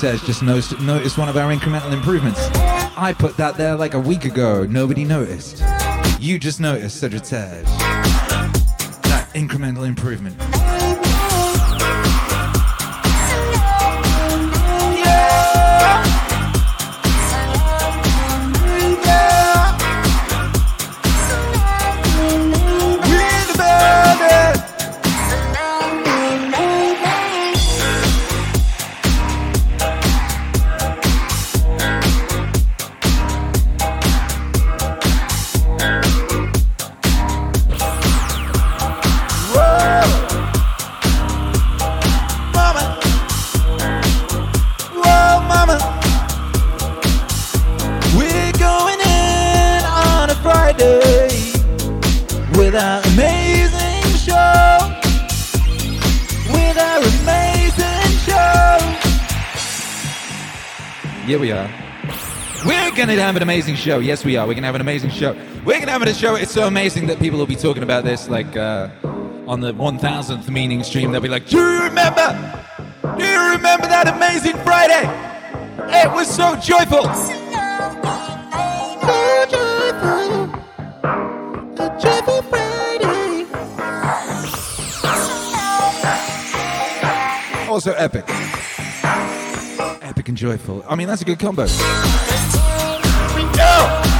Sagittarius just noticed, noticed one of our incremental improvements. I put that there like a week ago. Nobody noticed. You just noticed, Sagittarius. That incremental improvement. An amazing show. Yes, we are. We're gonna have an amazing show. We're gonna have a show. It's so amazing that people will be talking about this, like uh, on the 1000th meaning stream. They'll be like, "Do you remember? Do you remember that amazing Friday? It was so joyful." So joyful. A joyful Friday. Also epic. Epic and joyful. I mean, that's a good combo. Meow,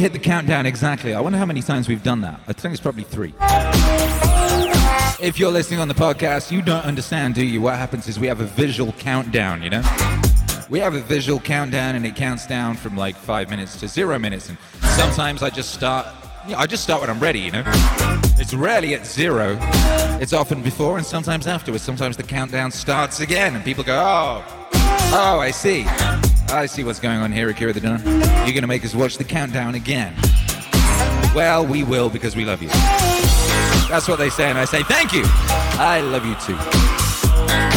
hit the countdown exactly. I wonder how many times we've done that. I think it's probably three. If you're listening on the podcast, you don't understand, do you? What happens is we have a visual countdown, you know? We have a visual countdown and it counts down from like five minutes to zero minutes. And sometimes I just start, yeah, I just start when I'm ready, you know? It's rarely at zero. It's often before and sometimes afterwards. Sometimes the countdown starts again and people go, oh, oh, I see. I see what's going on here, Akira the Don. You're going to make us watch the countdown again. Well, we will because we love you. That's what they say, and I say thank you. I love you too.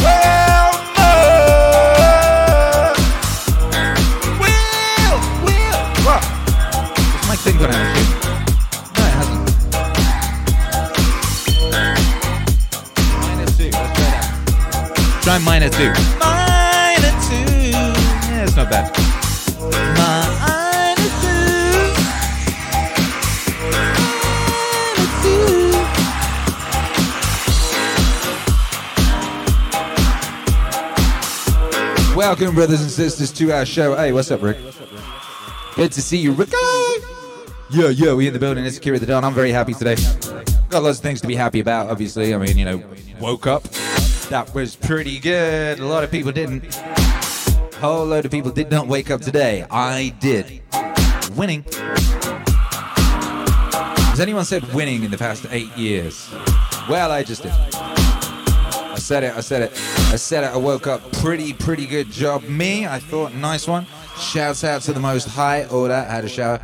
Well, Will, Will. What? My thing gone out? No, it hasn't. Two. Let's try. Try two. Two. Welcome, brothers and sisters, to our show. Hey, what's up, Rick? Good to see you, Rick. Yeah, yeah, we in the building. It's Akira the Don. I'm very happy today. Got lots of things to be happy about, obviously. I mean, you know, woke up. That was pretty good. A lot of people didn't. Whole load of people did not wake up today. I did. Winning. Has anyone said winning in the past eight years? Well, I just did. I said it, I said it. I said it, I woke up pretty, pretty good job. Me, I thought, nice one. Shouts out to the most high order. Had a shower.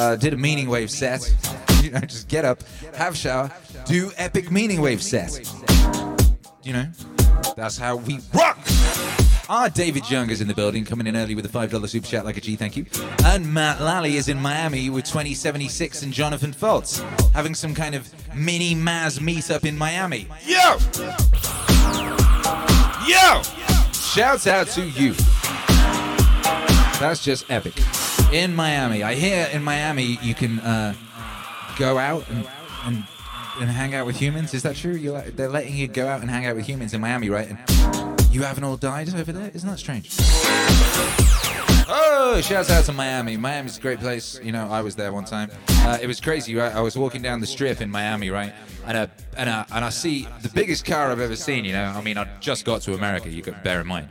Uh, did a meaning wave set. You know, just get up, have shower, do epic meaning wave set. You know, that's how we rock. Ah, David Young is in the building, coming in early with a $5 super chat like a G, thank you. And Matt Lally is in Miami with 2076 and Jonathan Fultz, having some kind of mini Maz meetup in Miami. Yo! Yo! Shouts out to you. That's just epic. in Miami. I hear in Miami you can uh, go out and, and and hang out with humans. Is that true? You like, they're letting you go out and hang out with humans in Miami, right? And you haven't all died over there. Isn't that strange? Oh, shouts out to Miami. Miami's a great place. You know, I was there one time. Uh, it was crazy. Right? I was walking down the strip in Miami, right? And uh, and and I see the biggest car I've ever seen. You know, I mean, I just got to America. You got bear in mind.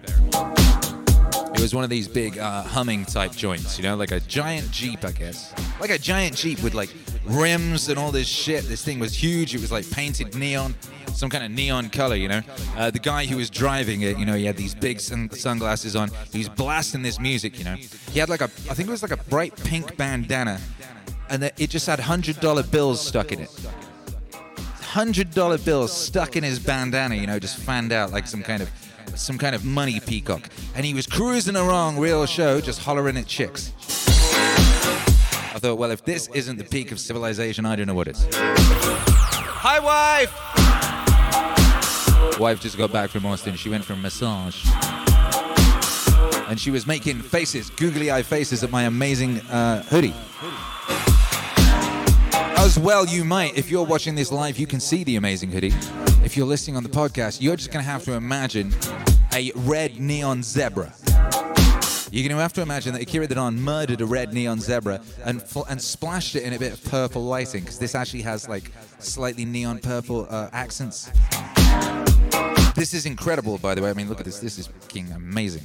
It was one of these big uh, Hummer type joints, you know, like a giant Jeep, I guess. Like a giant Jeep with like rims and all this shit. This thing was huge. It was like painted neon, some kind of neon color, you know. Uh, the guy who was driving it, you know, he had these big sun- sunglasses on. He was blasting this music, you know. He had like a, I think it was like a bright pink bandana, and it just had hundred dollar bills stuck in it. Hundred dollar bills stuck in his bandana, you know, just fanned out like some kind of some kind of money peacock. And he was cruising along real show, just hollering at chicks. I thought, well, if this isn't the peak of civilization, I don't know what is. Hi, wife! Wife just got back from Austin. She went for a massage. And she was making faces, googly eye faces at my amazing uh, hoodie. As well, you might. If you're watching this live, you can see the amazing hoodie. If you're listening on the podcast, you're just going to have to imagine a red neon zebra. You're going to have to imagine that Akira the Don murdered a red neon zebra and fl- and splashed it in a bit of purple lighting because this actually has like slightly neon purple uh, accents. This is incredible, by the way. I mean, look at this. This is fucking amazing.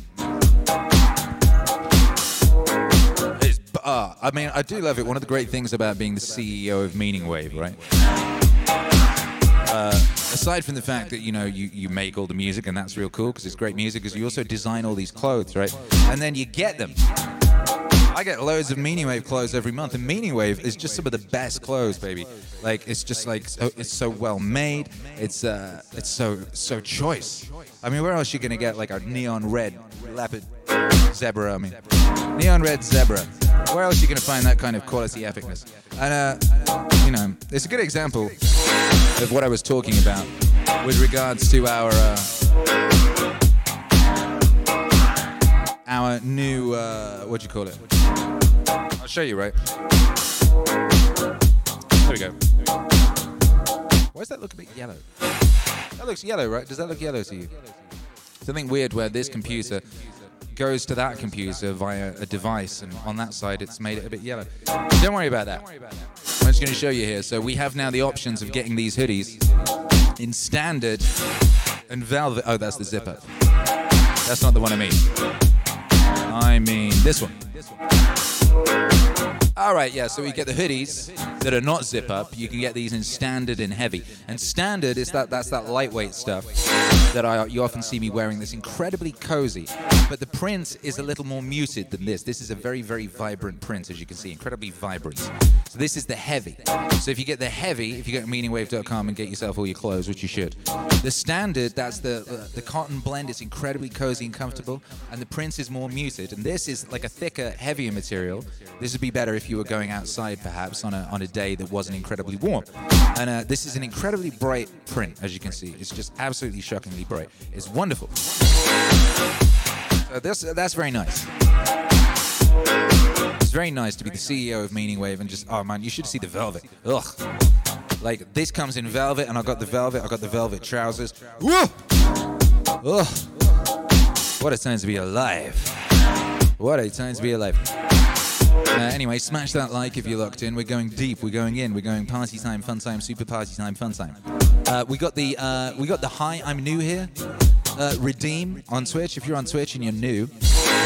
It's, uh, I mean, I do love it. One of the great things about being the CEO of Meaning Wave, right? Uh, aside from the fact that you know you, you make all the music and that's real cool because it's great music, because you also design all these clothes, right? And then you get them. I get loads of Meaning Wave clothes every month, and Meaning Wave is just some of the best clothes, baby. Like it's just like so, it's so well made. It's uh, it's so so choice. I mean, where else are you gonna get like a neon red leopard zebra? I mean, neon red zebra. Where else are you gonna find that kind of quality epicness? And uh, you know, it's a good example of what I was talking about with regards to our uh, our new uh, what do you call it? I'll show you, right? There we go. Why does that look a bit yellow? That looks yellow, right? Does that look yellow to you? Something weird where this computer goes to that computer via a device, and on that side it's made it a bit yellow. Don't worry about that. I'm just going to show you here. So we have now the options of getting these hoodies in standard and velvet. Oh, that's the zipper. That's not the one I mean. I mean this one. All right, yeah. So we get the hoodies that are not zip up. You can get these in standard and heavy. And standard is that that's that lightweight stuff that I you often see me wearing. This incredibly cozy, but the print is a little more muted than this. This is a very very vibrant print, as you can see, incredibly vibrant. So this is the heavy. So if you get the heavy, if you go to meaningwave.com and get yourself all your clothes, which you should. The standard, that's the uh, the cotton blend. It's incredibly cozy and comfortable, and the print is more muted. And this is like a thicker, heavier material. This would be better if you were going outside, perhaps on a on a day that wasn't incredibly warm. And uh, this is an incredibly bright print, as you can see. It's just absolutely shockingly bright. It's wonderful. So this, that's very nice. It's very nice to be the CEO of Meaning Wave and just, oh man, you should see the velvet. Ugh. Like, this comes in velvet, and I got the velvet, I got the velvet trousers. Whoa! Ugh. What a time to be alive. What a time to be alive. Uh, anyway, smash that like if you're locked in. We're going deep. We're going in. We're going party time, fun time, super party time, fun time. Uh, we got the uh, we got the hi. I'm new here. Uh, redeem on Twitch. If you're on Twitch and you're new,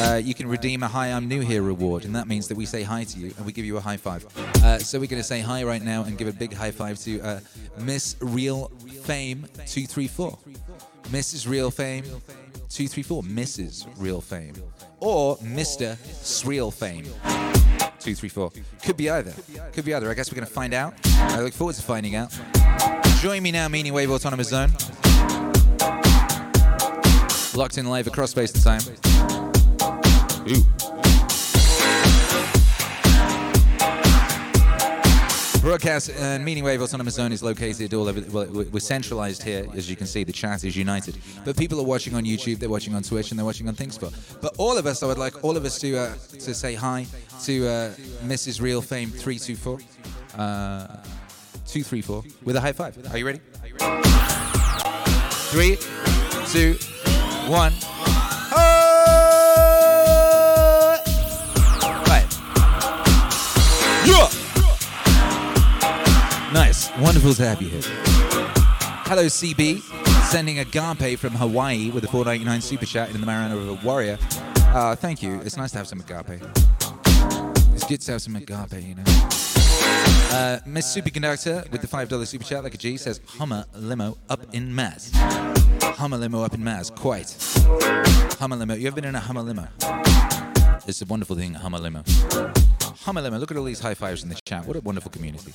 uh, you can redeem a hi. I'm new here reward, and that means that we say hi to you and we give you a high five. Uh, so we're going to say hi right now and give a big high five to Miss Real Fame two three four. Mrs. Real Fame 234, Mrs. Real Fame. Or Mr. Sreal Fame 234. Could be either. Could be either. I guess we're going to find out. I look forward to finding out. Join me now, Meaning Wave Autonomous Zone. Locked in live across space and time. Ooh. Broadcast and Meaning Wave Autonomous Zone is located all over. Well, we're centralized here, as you can see. The chat is united. But people are watching on YouTube, they're watching on Twitch, and they're watching on ThinkSpot. But all of us, I would like all of us to uh, to say hi to uh, Mrs. Real Fame 324. Uh, 234 with a high five. Are you ready? Three, two, one. Nice. Wonderful to have you here. Hello, CB. Sending agape from Hawaii with a 499 super chat in the Mariana River Warrior. Uh, thank you. It's nice to have some agape. It's good to have some agape, you know. Uh, Miss Superconductor with the $5 super chat like a G says Hummer limo up in Maz. Hummer limo up in Maz, quite. Hummer limo. You ever been in a Hummer limo? It's a wonderful thing. Hummer limo. Look at all these high fives in the chat. What a wonderful community.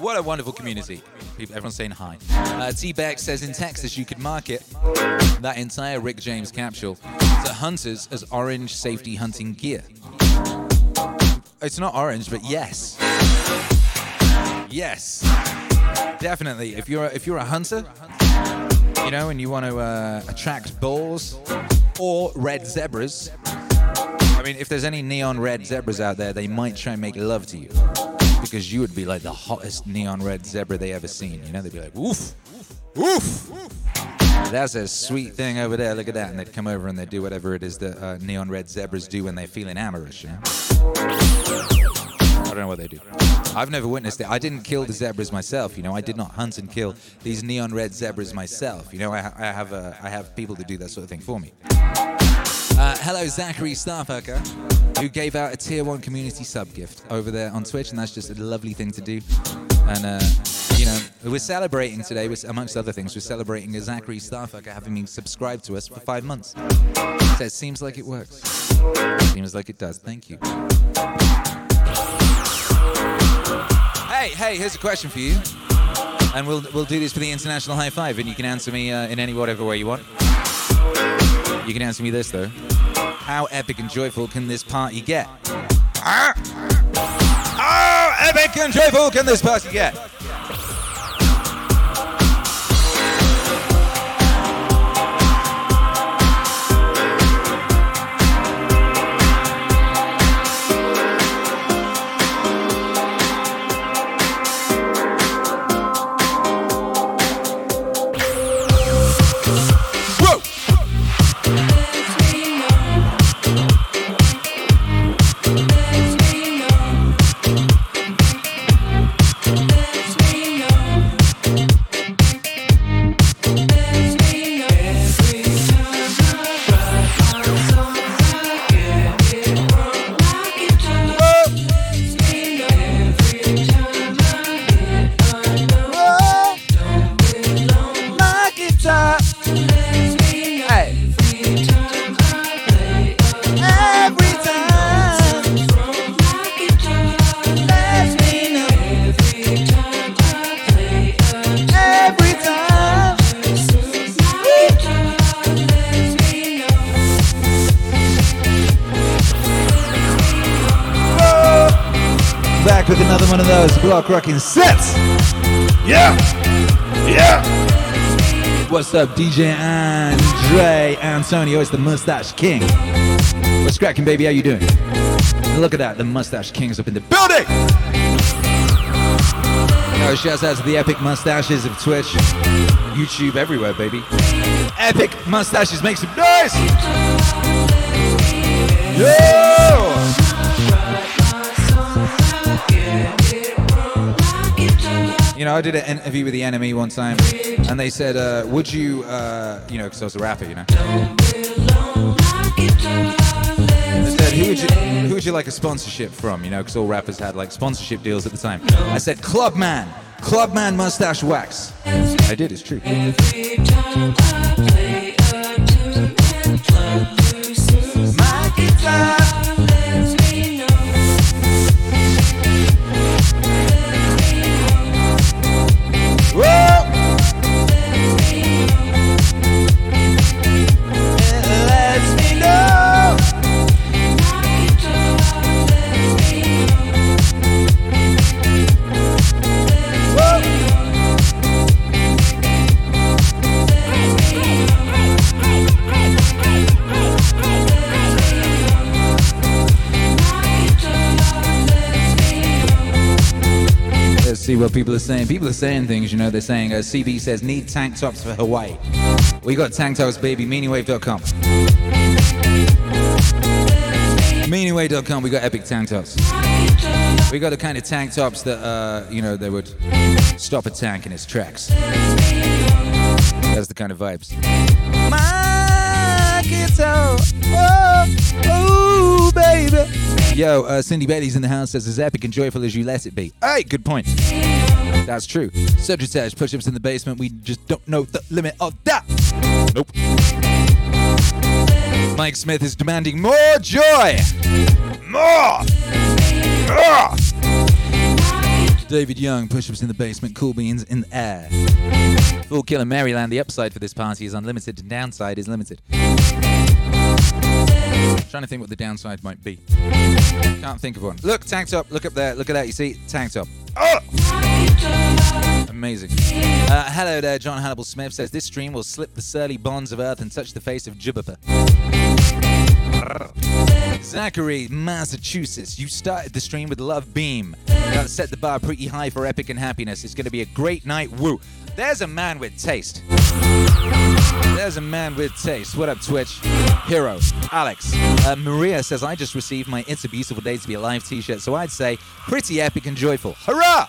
What a wonderful community. People, everyone's saying hi. Uh, T Bex says in Texas you could market that entire Rick James capsule to hunters as orange safety hunting gear. It's not orange, but yes. Yes. Definitely. If you're a, if you're a hunter, you know, and you want to uh, attract bulls or red zebras, I mean, if there's any neon red zebras out there, they might try and make love to you because you would be like the hottest neon red zebra they ever seen. You know, they'd be like, woof, woof. That's a sweet thing over there. Look at that. And they'd come over and they'd do whatever it is that uh, neon red zebras do when they're feeling amorous. You know? Know what they do. I've never witnessed it. I didn't kill the zebras myself. You know, I did not hunt and kill these neon red zebras myself. You know, I, I have uh, I have people to do that sort of thing for me. Uh, hello, Zachary Starfucker, who gave out a tier one community sub gift over there on Twitch, and that's just a lovely thing to do. And uh, you know, we're celebrating today, we're, amongst other things, we're celebrating Zachary Starfucker having been subscribed to us for five months. So it seems like it works. Seems like it does. Thank you. Hey, hey, here's a question for you. And we'll, we'll do this for the international high five, and you can answer me uh, in any whatever way you want. You can answer me this, though. How epic and joyful can this party get? Ah! How epic and joyful can this party get? What's up, DJ Andre Antonio? It's the Mustache King. What's cracking, baby? How you doing? Look at that, the Mustache King's up in the building. Oh, shouts out to the epic mustaches of Twitch, YouTube, everywhere, baby. Epic mustaches, make some noise! Yo! You know, I did an interview with the enemy one time, and they said, uh, "Would you, uh, you know, because I was a rapper, you know." They said, "Who would you, who would you like a sponsorship from?" You know, because all rappers had like sponsorship deals at the time. I said, "Clubman, Clubman mustache wax." I did. It's true. People are saying. People are saying things, you know. They're saying, uh, CB says, need tank tops for Hawaii. We got tank tops, baby. Meaningwave.com. Meaningwave.com, we got epic tank tops. We got the kind of tank tops that, uh, you know, they would stop a tank in its tracks. That's the kind of vibes. My guitar, oh, oh, baby. Yo, uh, Cindy Bailey's in the house says, as epic and joyful as you let it be. Hey, good point. That's true. Sagittarius push-ups in the basement. We just don't know the limit of that. Nope. Mike Smith is demanding more joy. More. More. David Young, push-ups in the basement, cool beans in the air. Fool Killer Maryland, the upside for this party is unlimited downside is limited. Trying to think what the downside might be. Can't think of one. Look, tank top, look up there, look at that, you see, tank top. Oh! Amazing. Uh, hello there, John Hannibal Smith says this stream will slip the surly bonds of Earth and touch the face of Jupiter. Zachary, Massachusetts, you started the stream with Love Beam. Gotta set the bar pretty high for epic and happiness. It's going to be a great night. Woo. There's a man with taste. There's a man with taste. What up, Twitch? Hero, Alex. Uh, Maria says, I just received my It's a Beautiful Day to Be Alive t shirt, so I'd say pretty epic and joyful. Hurrah!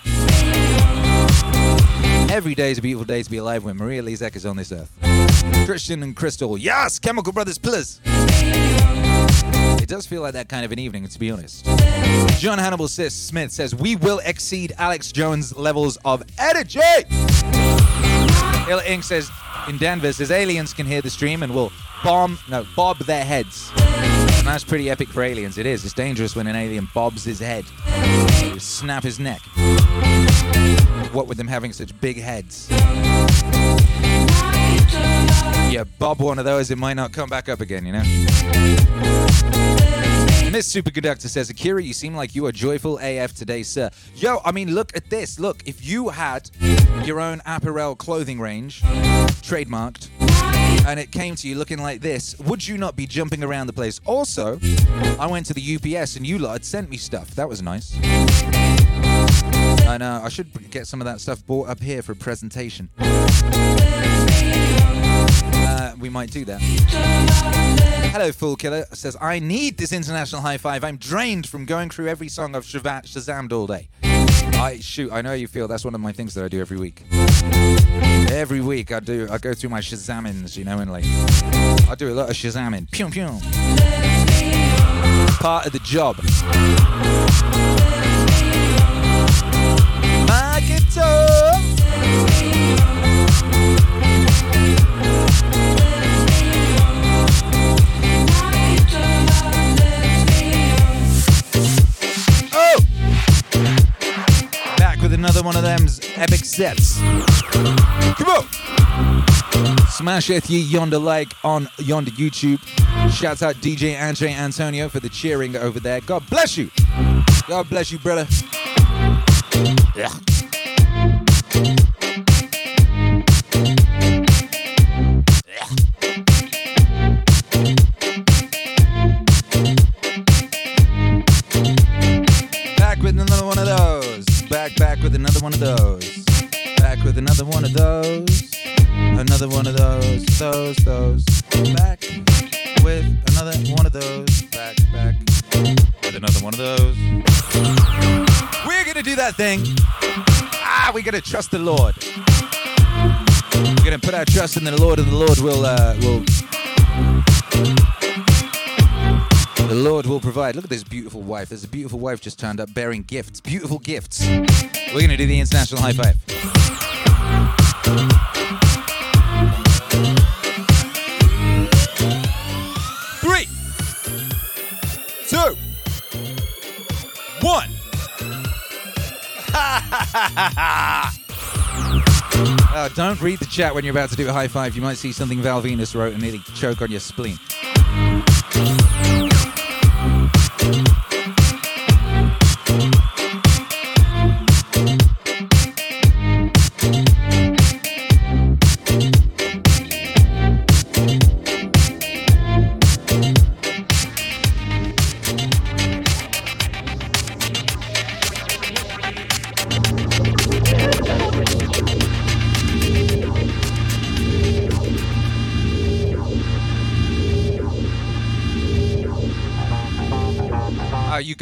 Every day is a beautiful day to be alive when Maria Lezak is on this earth. Christian and Crystal, yes! Chemical Brothers, please! It does feel like that kind of an evening, to be honest. John Hannibal Smith says, We will exceed Alex Jones' levels of energy! Ill Inc. says, in Denver, says, aliens can hear the stream and will bomb, no, bob their heads. And that's pretty epic for aliens. It is. It's dangerous when an alien bobs his head. Snap his neck. What with them having such big heads? Yeah, bob one of those, it might not come back up again, you know? Miss Superconductor says, Akira, you seem like you are joyful AF today, sir. Yo, I mean, look at this. Look, if you had your own apparel clothing range, trademarked, and it came to you looking like this, would you not be jumping around the place? Also, I went to the UPS and you lot had sent me stuff. That was nice. And uh, I should get some of that stuff bought up here for a presentation. We might do that. Hello, Fool Killer says, I need this international high five. I'm drained from going through every song I've Shazammed all day. I shoot, I know how you feel. That's one of my things that I do every week. Every week I do, I go through my Shazamins, you know, and like, I do a lot of Shazamming. Pew pew. Part of the job. My guitar. Another one of them's epic sets. Come on! Smash it ye yonder like on yonder YouTube. Shouts out DJ Andre Antonio for the cheering over there. God bless you. God bless you, brother. Yeah. With another one of those. Back with another one of those. Another one of those, those, those. Back with another one of those. Back, back with another one of those. We're gonna do that thing. Ah, we're gonna trust the Lord. We're gonna put our trust in the Lord, and the Lord will uh, will the Lord will provide. Look at this beautiful wife. There's a beautiful wife just turned up bearing gifts. Beautiful gifts. We're going to do the international high five. Three, two, one. oh, don't read the chat when you're about to do a high five. You might see something Val Venis wrote and nearly choke on your spleen. You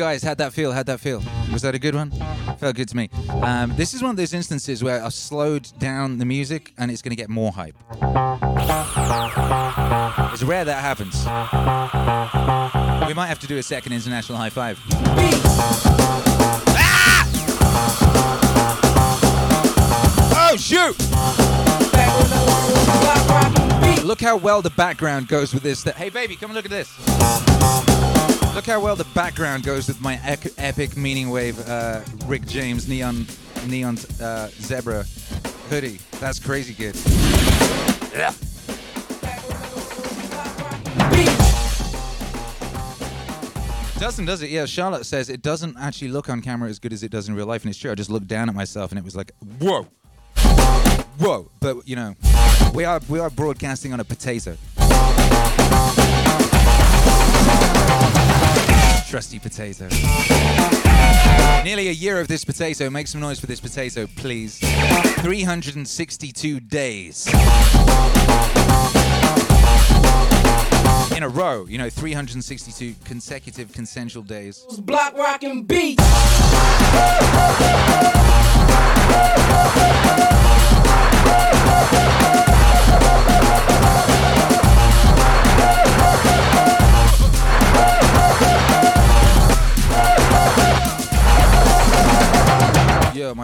guys? How'd that feel? How'd that feel? Was that a good one? Felt good to me. Um, this is one of those instances where I've slowed down the music and it's going to get more hype. It's rare that happens. We might have to do a second international high five. Ah! Oh, shoot! Look how well the background goes with this. That hey, baby, come and look at this. Look how well the background goes with my epic meaning wave uh, Rick James neon neon uh, zebra hoodie. That's crazy good. Yeah. Doesn't does it? Yeah. Charlotte says it doesn't actually look on camera as good as it does in real life, and it's true. I just looked down at myself, and it was like, whoa, whoa. But you know, we are we are broadcasting on a potato. Trusty potato. Nearly a year of this potato. Make some noise for this potato, please. 362 days. In a row, you know, 362 consecutive consensual days. Block rockin' beats.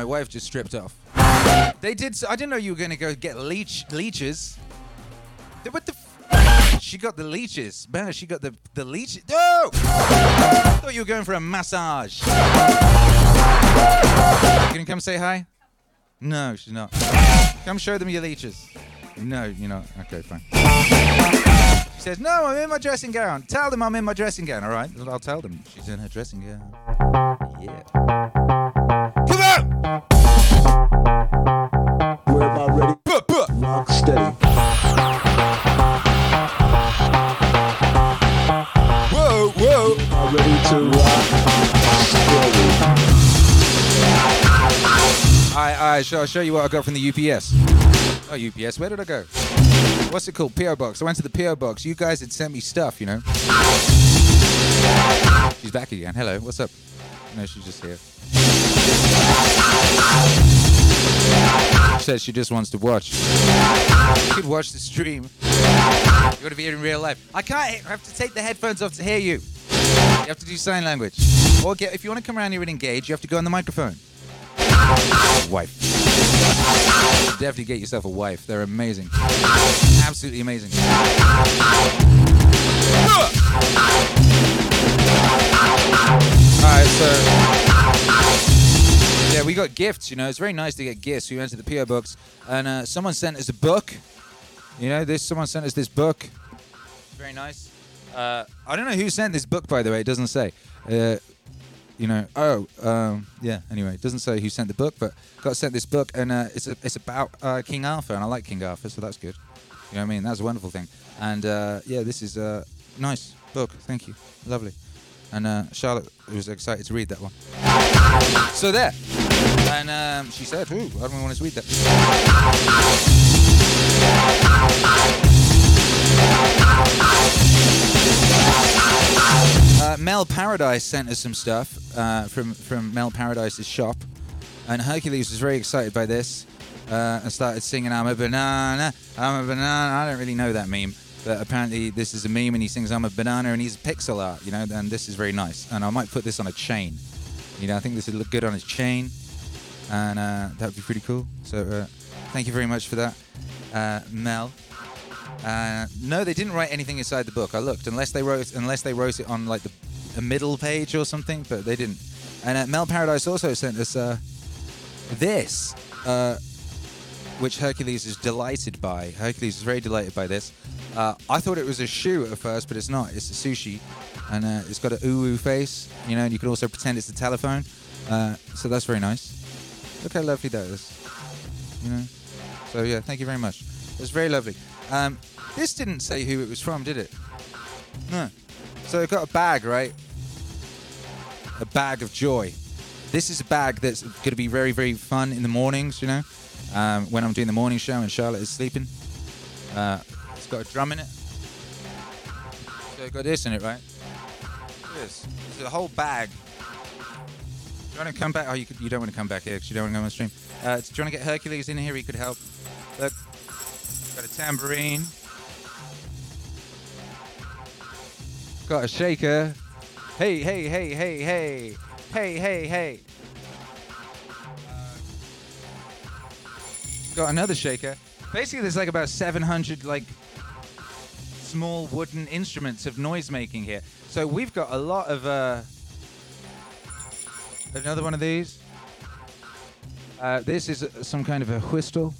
Wife just stripped off. They did. So, I didn't know you were gonna go get leech leeches. What the? F- she got the leeches. Man, she got the the leeches. No! I thought you were going for a massage. Can you come say hi? No, she's not. Come show them your leeches. No, you're not. Okay, fine. She says, No, I'm in my dressing gown. Tell them I'm in my dressing gown, all right? I'll tell them. She's in her dressing gown. Yeah. Come on! We're ready. Buh, buh. Rock steady. Whoa, whoa. About ready to rock steady. Alright, alright, so I'll show you what I got from the UPS. Oh, UPS, where did I go? What's it called? PO Box. I went to the PO Box. You guys had sent me stuff, you know. She's back again. Hello, what's up? No, she's just here. Says she just wants to watch. You could watch the stream. You want to be here in real life. I can't. I have to take the headphones off to hear you. You have to do sign language. Or get, if you want to come around here and engage, you have to go on the microphone. Wife. Definitely get yourself a wife. They're amazing. Absolutely amazing. Alright, so yeah, we got gifts. You know, it's very nice to get gifts. We went to the PO box, and uh, someone sent us a book. You know, this someone sent us this book. Very nice. Uh, I don't know who sent this book, by the way. It doesn't say. Uh, you know, oh, um, yeah. Anyway, it doesn't say who sent the book, but got sent this book, and uh, it's a, it's about uh, King Arthur, and I like King Arthur, so that's good. You know what I mean? That's a wonderful thing. And uh, yeah, this is a nice book. Thank you, lovely. And uh, Charlotte was excited to read that one. So there. And um, she said, "Ooh, I don't want to read that." Uh, Mel Paradise sent us some stuff uh, from from Mel Paradise's shop, and Hercules was very excited by this uh, and started singing "I'm a banana, I'm a banana." I don't really know that meme, apparently this is a meme, and he sings "I'm a banana," and he's pixel art, you know. And this is very nice, and I might put this on a chain. You know, I think this would look good on his chain, and uh, that would be pretty cool. So, uh, thank you very much for that, uh, Mel. Uh, no, they didn't write anything inside the book. I looked, unless they wrote, unless they wrote it on like the a middle page or something, but they didn't. And uh, Mel Paradise also sent us uh, this, which Hercules is delighted by. Hercules is very delighted by this. Uh, I thought it was a shoe at first, but it's not. It's a sushi, and uh, it's got a ooh face, you know. And you can also pretend it's a telephone. Uh, so that's very nice. Look how lovely that is, you know. So yeah, thank you very much. It was very lovely. Um, this didn't say who it was from, did it? No. So it got a bag, right? A bag of joy. This is a bag that's going to be very, very fun in the mornings, you know, um, when I'm doing the morning show and Charlotte is sleeping. Uh, it's got a drum in it. So it got this in it, right? this. This is a whole bag. Do you want to come back? Oh, you, could, you don't want to come back here because you don't want to go on stream. Uh, do you want to get Hercules in here? He could help. Look, got a tambourine. Got a shaker. Hey, hey, hey, hey, hey. Hey, hey, hey. Got another shaker. Basically, there's like about 700 like small wooden instruments of noise making here. So we've got a lot of uh, another one of these. Uh, this is some kind of a whistle.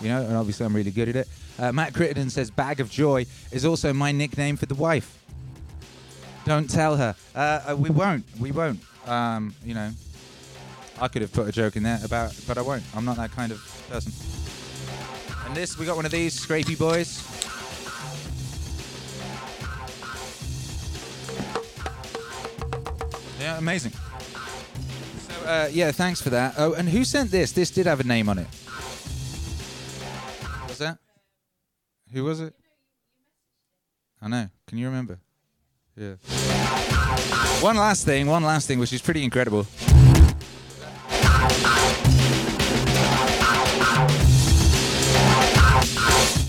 You know, and obviously I'm really good at it. Uh, Matt Crittenden says "Bag of Joy" is also my nickname for the wife. Don't tell her. Uh, uh, we won't. We won't. Um, you know, I could have put a joke in there about, but I won't. I'm not that kind of person. And this, we got one of these scrapey boys. Yeah, amazing. So, uh, yeah, thanks for that. Oh, and who sent this? This did have a name on it. Was that? Who was it? I know. Can you remember? Yeah. One last thing, one last thing, which is pretty incredible.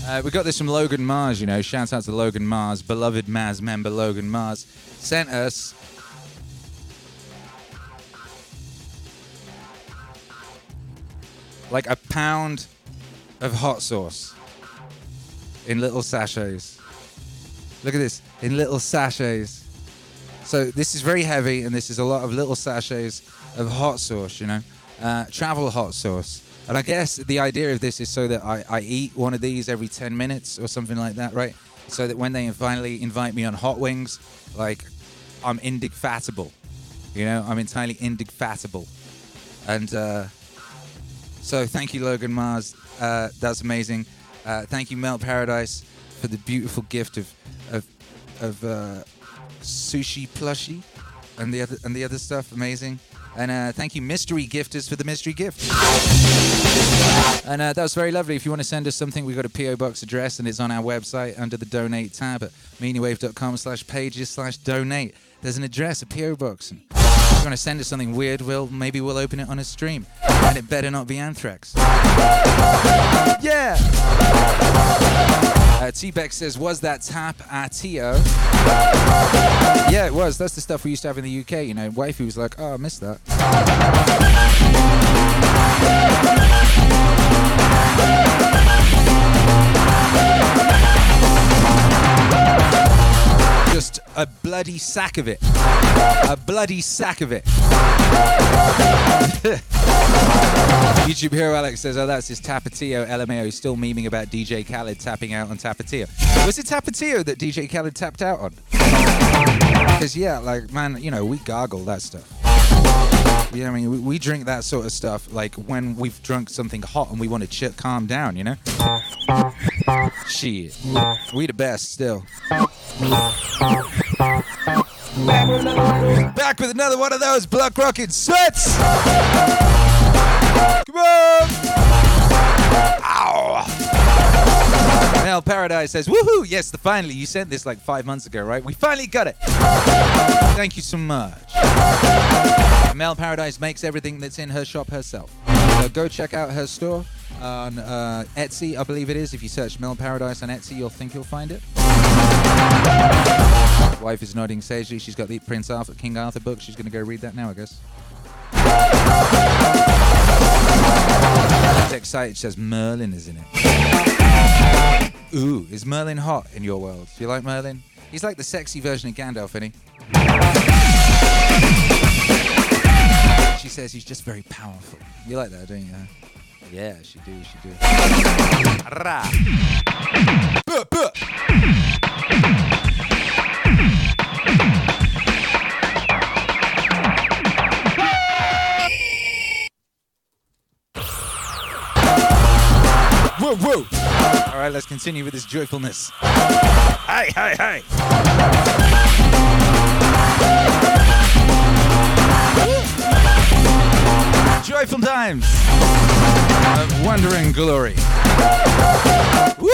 Uh, we got this from Logan Mars, you know. Shout out to Logan Mars, beloved Maz member Logan Mars. Sent us like a pound of hot sauce in little sachets. Look at this, in little sachets. So this is very heavy, and this is a lot of little sachets of hot sauce, you know, uh, travel hot sauce. And I guess the idea of this is so that I, I eat one of these every 10 minutes or something like that, right? So that when they finally invite me on hot wings, like I'm indefatigable, you know, I'm entirely indefatigable. And uh, so thank you, Logan Mars. Uh, that's amazing. Uh, thank you, Melt Paradise, for the beautiful gift of of, of uh, sushi plushie and the other and the other stuff. Amazing. And uh, thank you, mystery gifters, for the mystery gift. And uh, that was very lovely. If you want to send us something, we've got a PO box address, and it's on our website under the donate tab at meaningwave.com slash pages slash donate. There's an address, a PO box. And if you want to send us something weird, we'll maybe we'll open it on a stream, and it better not be anthrax. Yeah. Uh, T-Beck says, was that Tapatio? Yeah, it was. That's the stuff we used to have in the UK. You know, wifey was like, oh, I missed that. Just a bloody sack of it. A bloody sack of it. YouTube hero Alex says, "Oh, that's his Tapatio LMAO. He's still memeing about DJ Khaled tapping out on Tapatio. Was it Tapatio that DJ Khaled tapped out on? Because yeah, like man, you know, we gargle that stuff. Yeah, I mean, we, drink that sort of stuff like when we've drunk something hot and we want to ch- calm down, you know. Shit, we the best still. Back with another one of those block rocking sweats. Come on! Ow! Mel Paradise says, woohoo! Yes, the finally, you sent this like five months ago, right? We finally got it. Thank you so much. Mel Paradise makes everything that's in her shop herself. So go check out her store on uh, Etsy, I believe it is. If you search Mel Paradise on Etsy, you'll think you'll find it. Wife is nodding sagely. She's got the Prince Arthur, King Arthur book. She's going to go read that now, I guess. She's excited. She says Merlin is in it. Ooh, is Merlin hot in your world? Do you like Merlin? He's like the sexy version of Gandalf, isn't he? She says he's just very powerful. You like that, don't you? Yeah, she do, she do. Ra. Buh, buh. Woo, woo. All right, let's continue with this joyfulness. Hey, hey, hey. Joyful times of Wandering Glory. Woo!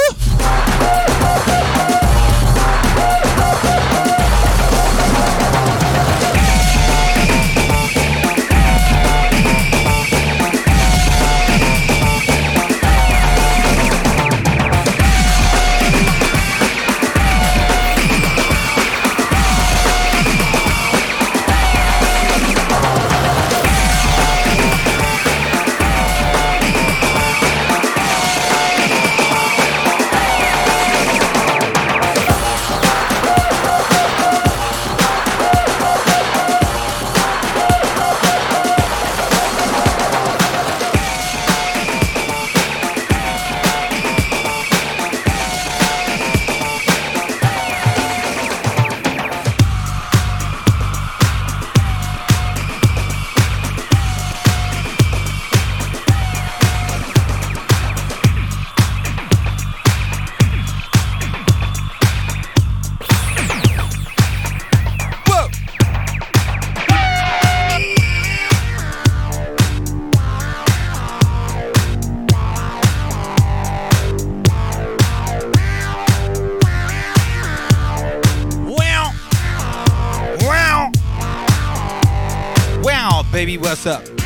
What's up.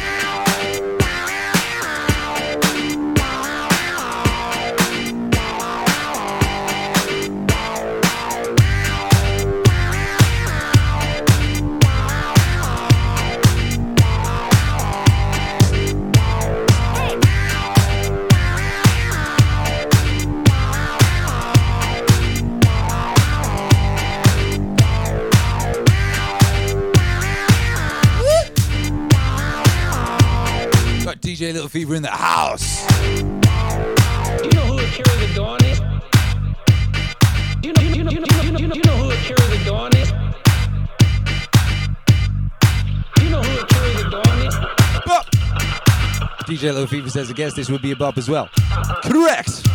Fever says, I guess this would be a bop as well. Correct!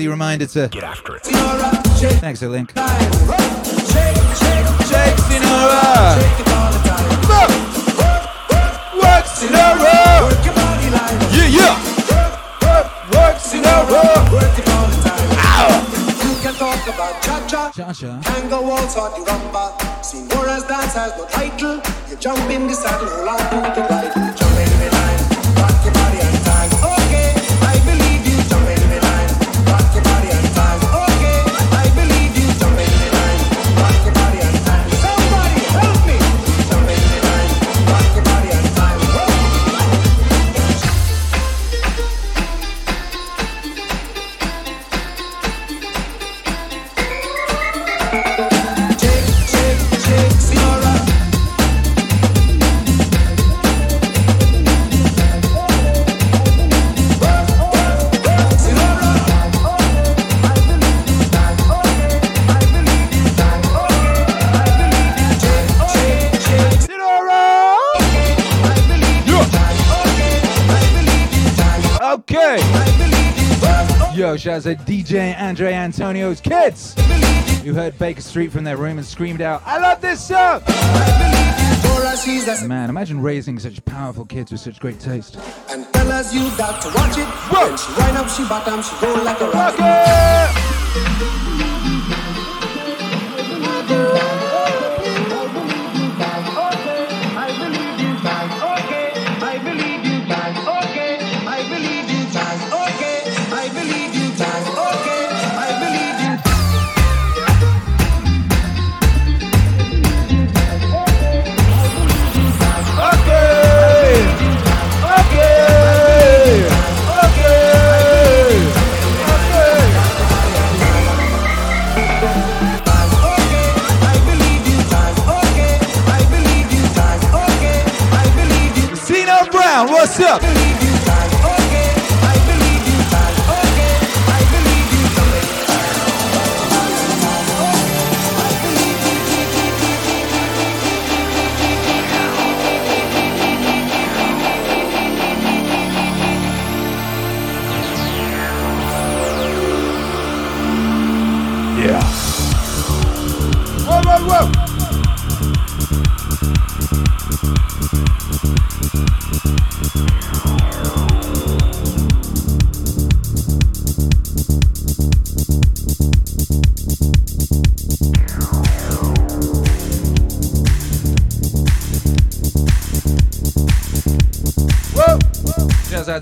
Here with a reminder to Get after it. thanks, a link. Shake, shake, Shake shake it all the time. work Sinora, Work your body like yeah yeah, work work Sinora. work it all the time. You can talk about cha-cha, Cha cha. tango waltz or the rumba. Senora's dance has no title. You jump in the saddle, hold on to the ride. Jump in the line, rock your body Yo, shout out to DJ Andre Antonio's kids who heard Baker Street from their room and screamed out, I love this song! Man, imagine raising such powerful kids with such great taste. And tell us you got to watch it. Whoa. When she wind up, she bottom, she roll like a rocket.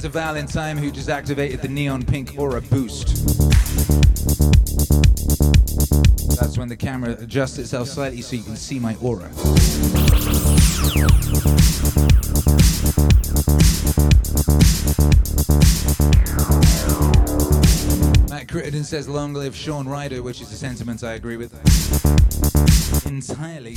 To Valentine who just activated the neon pink aura boost. That's when the camera adjusts itself slightly so you can see my aura. Matt Crittenden says long live Shaun Ryder, which is a sentiment I agree with. Entirely.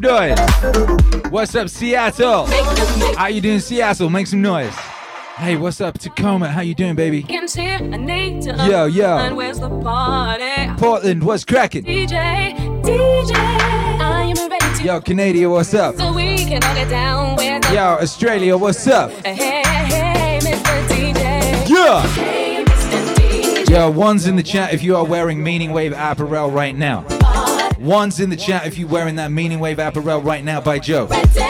Some noise. What's up, Seattle? make you make How you doing, Seattle? Make some noise. Hey, what's up, Tacoma? How you doing, baby? Can't hear, I need Yo, yo. Where's the party? Portland, what's cracking? DJ, DJ, I am ready to Yo, Canada, what's up? so we can all get down with the Yo, Australia, what's up? hey, hey, hey, Yeah! Hey, Yo, one's in the chat if you are wearing Meaning Wave apparel right now. One's in the chat if you're wearing that Meaning Wave apparel right now by Joe. Ready, so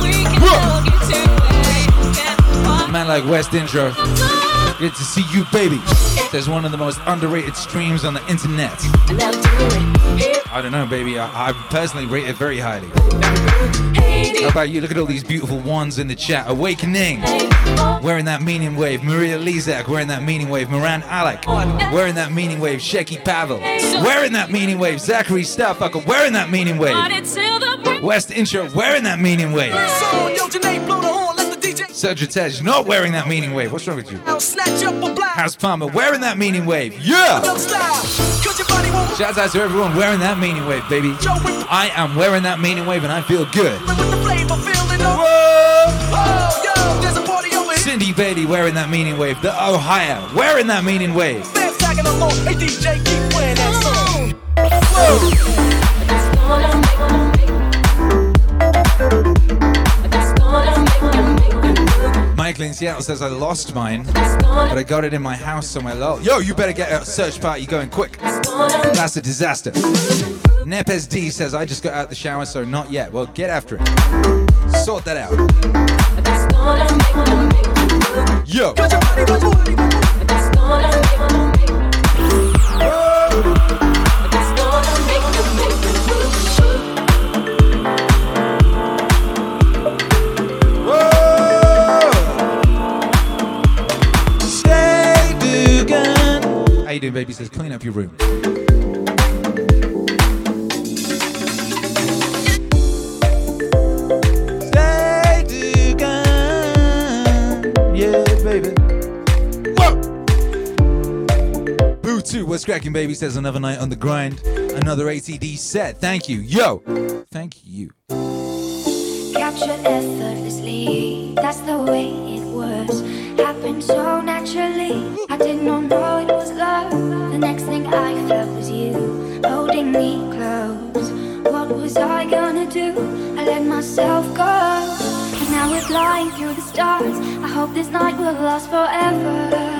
we can all get to it. Man like West Intro. Good to see you, baby. There's one of the most underrated streams on the internet. Now do it. Here, I don't know, baby. I, I personally rate it very highly. How about you? Look at all these beautiful ones in the chat. Awakening. Wearing that meaning wave. Maria Lizak wearing that meaning wave. Moran Alec wearing that meaning wave. Shecky Pavel wearing that meaning wave. Zachary Starfucker wearing that meaning wave. Party till the break. West Intro wearing that meaning wave. Song, yo, Janae, blow the horn, let the DJ Cedric Tej not wearing that meaning wave. What's wrong with you? I'll snatch up a block. House Palmer wearing that meaning wave. Yeah! Young style. Cut your body, won't Shouts out to everyone wearing that meaning wave, baby. I am wearing that meaning wave and I feel good. with the flavor, feeling up. Whoa! Cindy Beatty wearing that meaning wave. The Ohio wearing that meaning wave. Fans tagging along. Hey, DJ, keep playing that song. That's gonna make you That's gonna make you make you move. Michael in Seattle says I lost mine, but I got it in my house somewhere low. Yo, you better get a search party going quick. That's a disaster. Nepes D says I just got out the shower, so not yet. Well, get after it. Sort that out. Yo. How you doing, baby? Says clean up your room. What's cracking, baby? Says another night on the grind. Another ATD set. Thank you. Yo. Thank you. Captured effortlessly, that's the way it was. Happened so naturally, I did not know it was love. The next thing I felt was you holding me close. What was I gonna do? I let myself go. And now we're flying through the stars. I hope this night will last forever.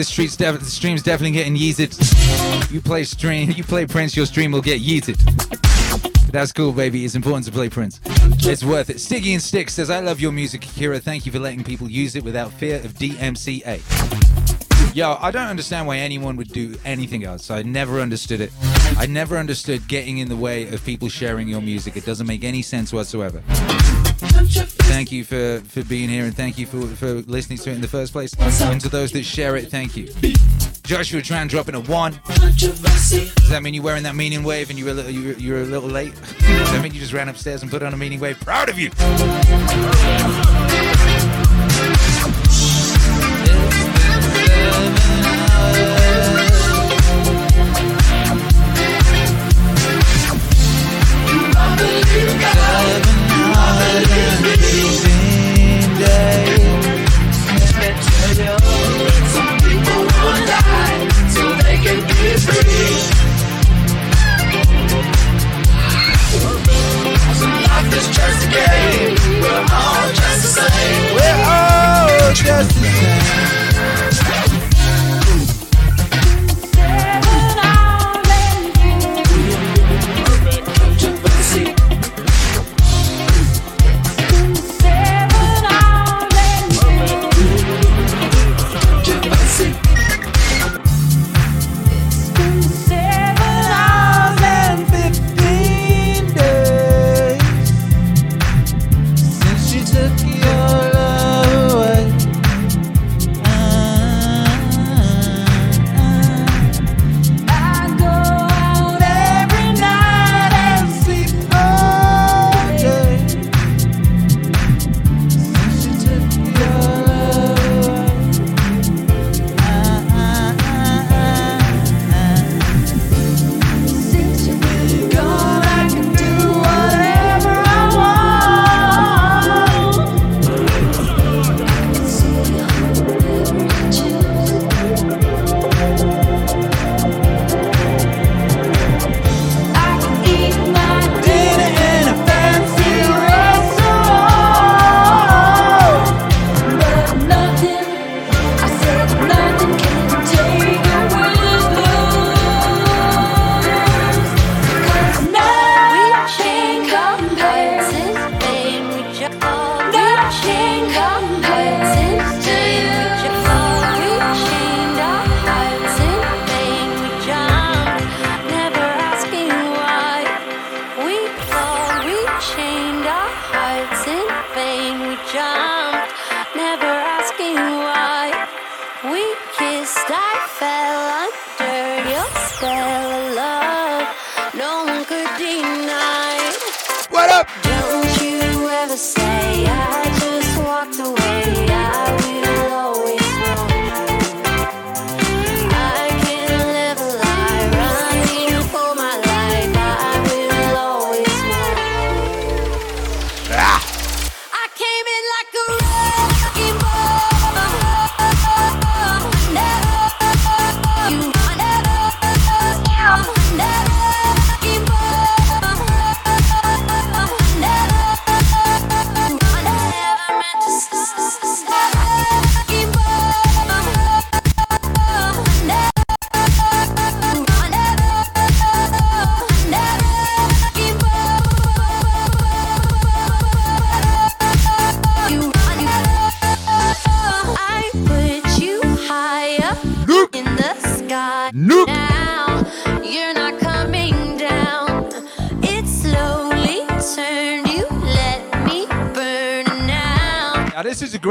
This street's def- the stream's definitely getting yeeted. You play stream, you play Prince, your stream will get yeeted. That's cool, baby. It's important to play Prince. It's worth it. Sticky and Stick says, I love your music, Akira. Thank you for letting people use it without fear of DMCA. Yo, I don't understand why anyone would do anything else. I never understood it. I never understood getting in the way of people sharing your music. It doesn't make any sense whatsoever. Thank you for, for being here and thank you for, for listening to it in the first place. And to those that share it, thank you. Joshua Tran dropping a one. Does that mean you're wearing that meaning wave and you're a little, you're, you're a little late? Does that mean you just ran upstairs and put on a meaning wave? Proud of you.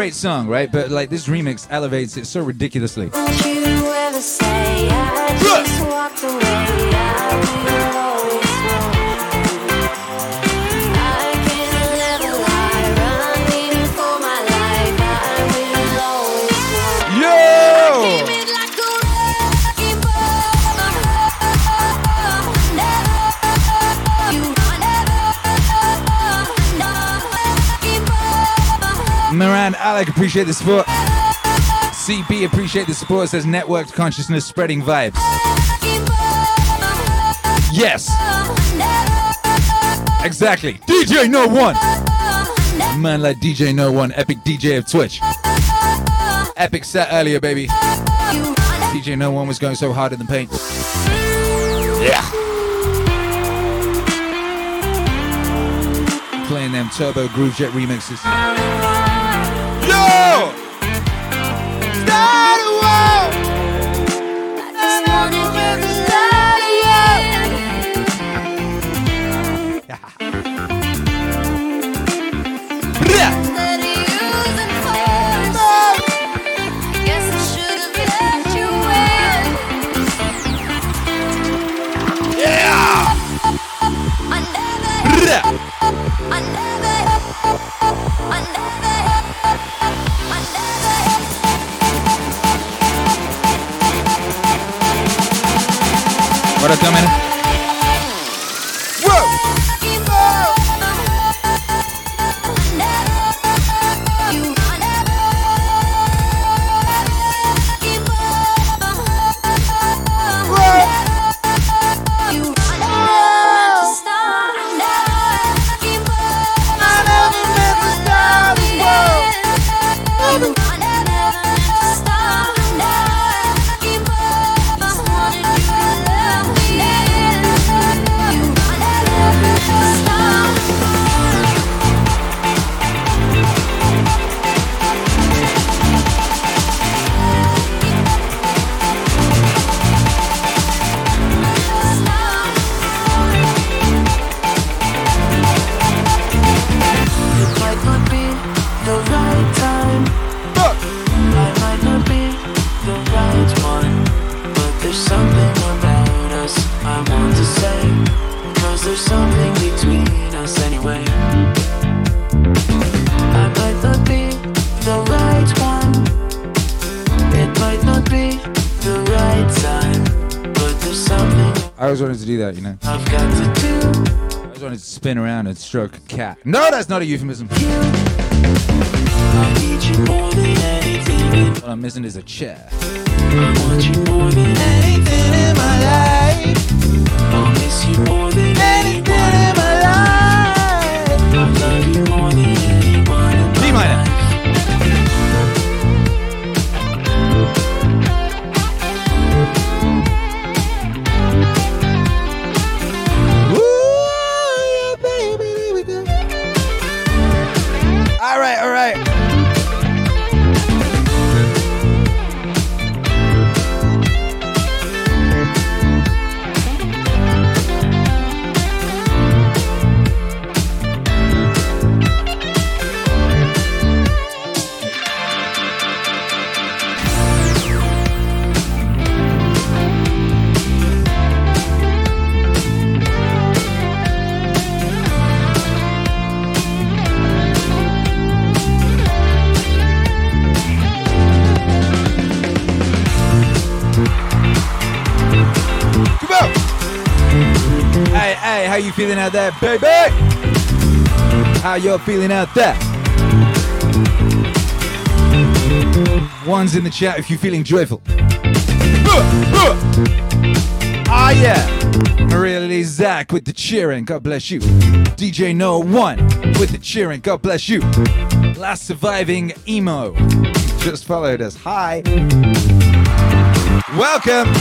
Great song, right? But like this remix elevates it so ridiculously. Alec, appreciate the support. CB, appreciate the support. Says networked consciousness spreading vibes. Yes, exactly. DJ No One. Man like DJ No One, epic DJ of Twitch. Epic set earlier, baby. DJ No One was going so hard in the paint. Yeah. Playing them Turbo Groove Jet remixes. Always wanted to do that, you know. I've got to do. I always wanted to spin around and stroke a cat. No, that's not a euphemism. I need you more than anything. What I'm missing is a chair. I want you more than anything in my life. I'll miss you more than you feeling out there, baby? How you feeling out there? One's in the chat if you're feeling joyful. Ah, yeah. Maria Lee Zach with the cheering. God bless you. DJ No One with the cheering. God bless you. Last surviving emo. Just followed us. Hi. Welcome.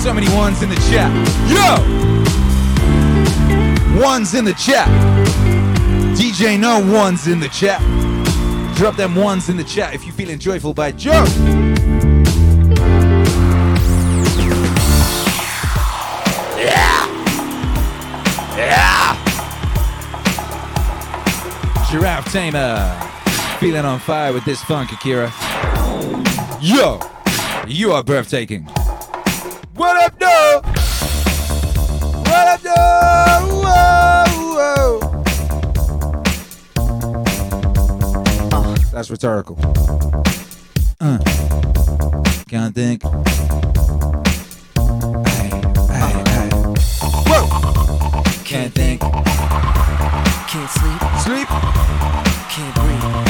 So many ones in the chat. Yo! Ones in the chat. DJ No Ones in the chat. Drop them ones in the chat if you're feeling joyful by Joe. Yeah! Yeah! Giraffe Tamer. Feeling on fire with this funk, Akira. Yo! You are breathtaking. What up, though? What up, though? That's rhetorical. Uh. Can't think. Aye, aye, aye. Whoa! Can't think. Can't sleep, Sleep. can't breathe.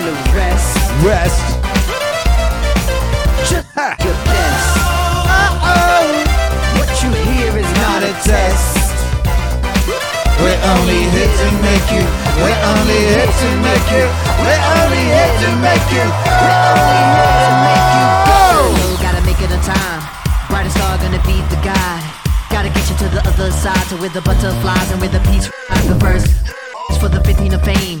time to rest. Rest. Just your best. What you hear is not a test. We're only here to make you. We're only here to make you. We're only here to make you. We're only here to make you go. Gotta make it on time. Brightest star gonna be the guide. Gotta get you to the other side, to where the butterflies and where the peace. The is for the 15 of fame.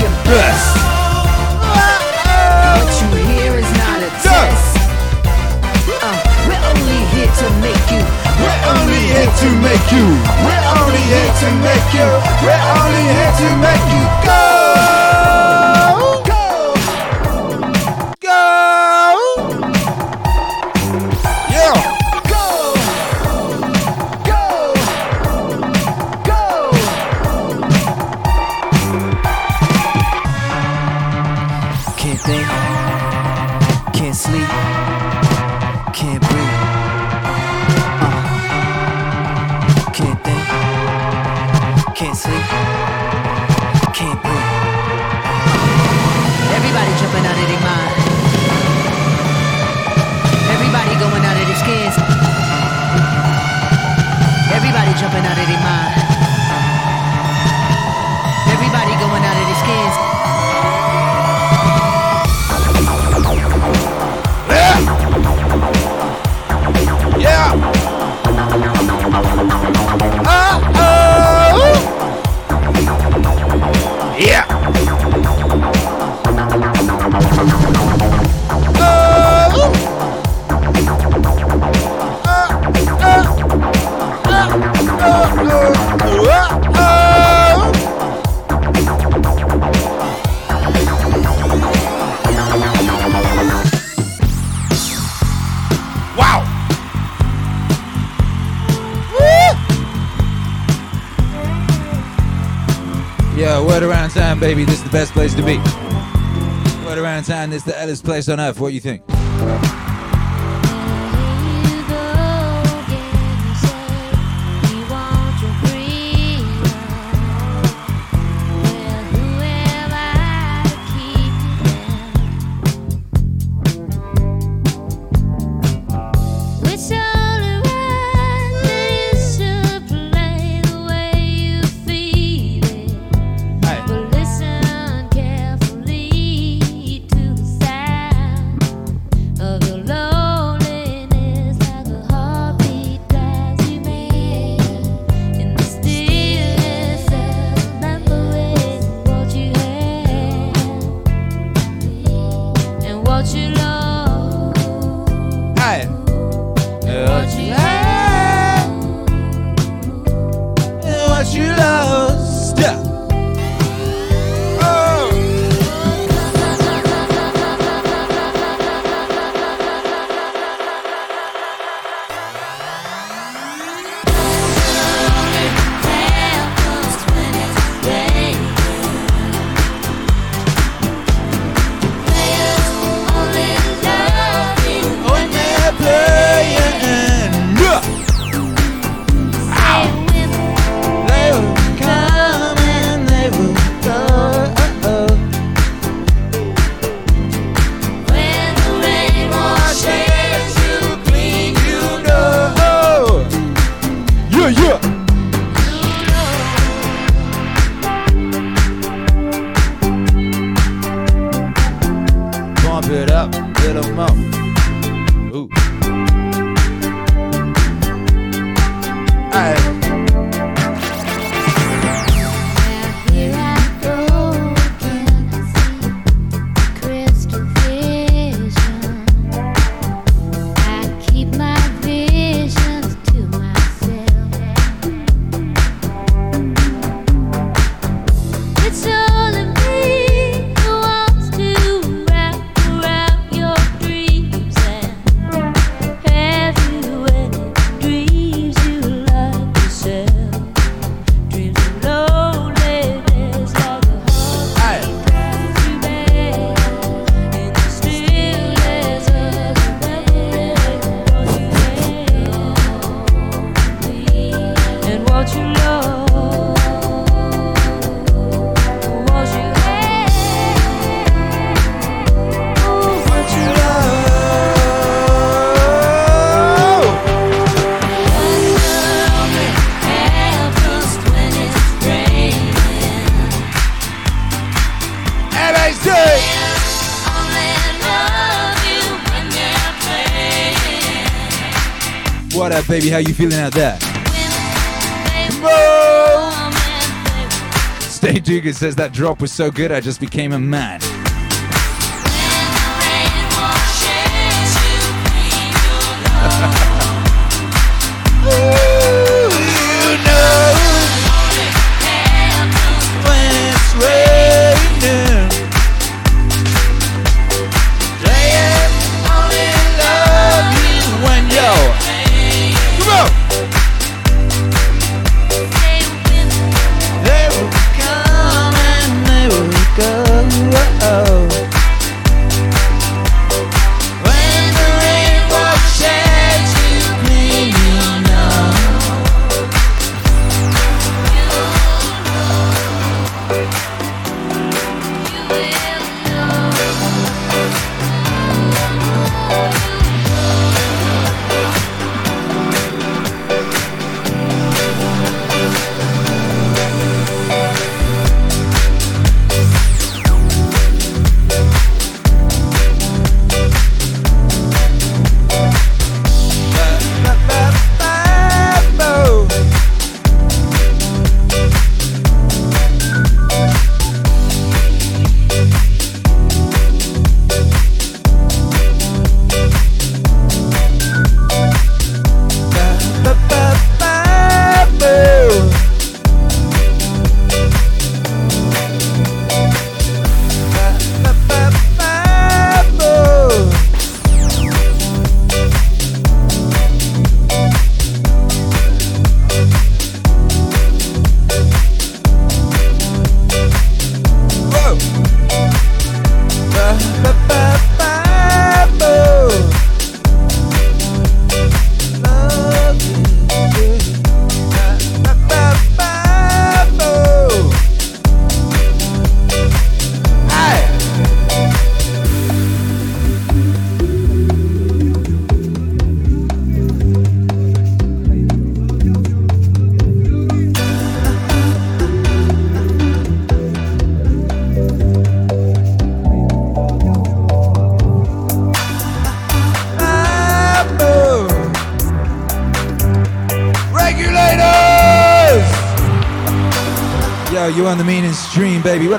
your best. What you hear is not a test. Uh, we're only here to make you. We're only here to make you. We're only here to make you. We're only here to make you go. Go. Everybody jumping baby. This is the best place to be. Right around town, this is the Ellis place on earth. What do you think? What up, baby? How you feeling out there? Stay Dugan says that drop was so good, I just became a man.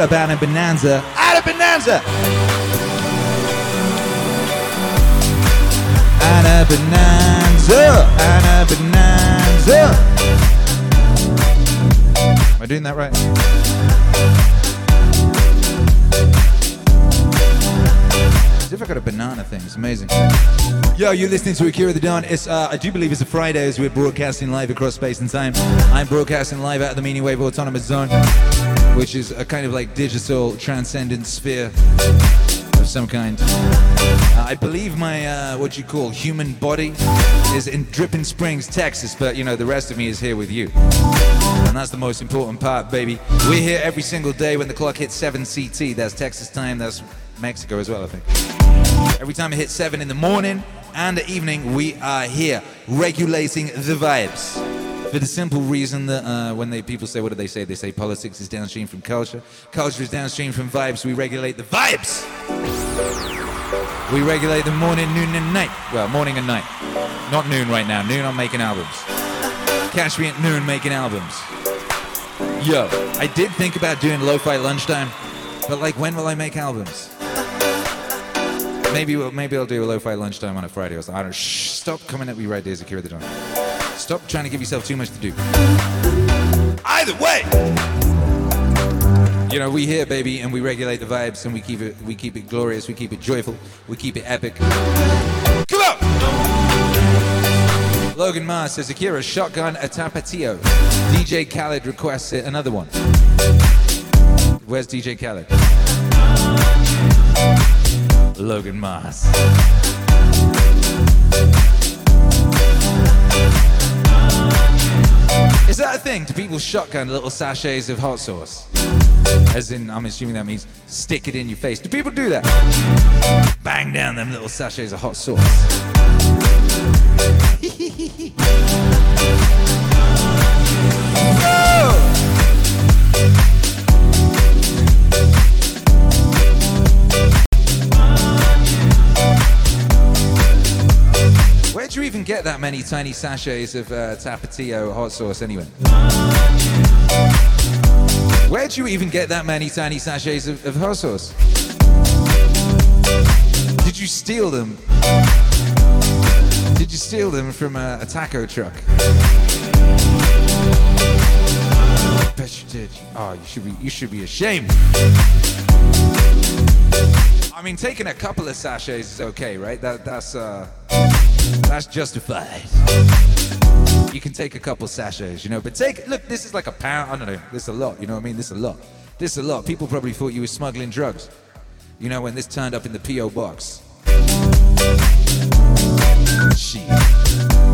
What up, Anna Bonanza? Anna Bonanza! Anna Bonanza! Anna Bonanza! Am I doing that right? As if I got a banana thing. It's amazing. Yo, you're listening to Akira the Don. It's uh, I do believe it's a Friday as we're broadcasting live across space and time. I'm broadcasting live out of the Meaning Wave Autonomous Zone, which is a kind of like digital transcendent sphere of some kind. Uh, I believe my uh, what you call human body is in Dripping Springs, Texas, but you know the rest of me is here with you, and that's the most important part, baby. We're here every single day when the clock hits 7 CT. That's Texas time. That's Mexico as well, I think. Every time it hits 7 in the morning and evening, we are here regulating the vibes. For the simple reason that uh, when they people say, what do they say? They say politics is downstream from culture. Culture is downstream from vibes. We regulate the vibes. We regulate the morning, noon, and night. Well, morning and night. Not noon right now. Noon, I'm making albums. Catch me at noon making albums. Yo, I did think about doing lo-fi lunchtime, but like, when will I make albums? Maybe, we'll, maybe I'll do a lo-fi lunchtime on a Friday or something. I don't. Shh, stop coming at me right Akira the Don. Stop trying to give yourself too much to do. Either way, you know we here, baby, and we regulate the vibes, and we keep it, we keep it glorious, we keep it joyful, we keep it epic. Come on! Logan Mars says Akira shotgun a tapatio. DJ Khaled requests it, another one. Where's DJ Khaled? Logan Mars. Is that a thing? Do people shotgun little sachets of hot sauce? As in, I'm assuming that means stick it in your face. Do people do that? Bang down them little sachets of hot sauce. Get that many tiny sachets of uh, Tapatio hot sauce anyway? Where'd you even get that many tiny sachets of, of hot sauce? Did you steal them? Did you steal them from a, a taco truck? I Bet you did. Oh, you should be. You should be ashamed. I mean, taking a couple of sachets is okay, right? That that's uh, that's justified. You can take a couple sachets, you know, but take look. This is like a pound. I don't know. This is a lot. You know what I mean? This is a lot. This is a lot. People probably thought you were smuggling drugs. You know, when this turned up in the PO box. Shit.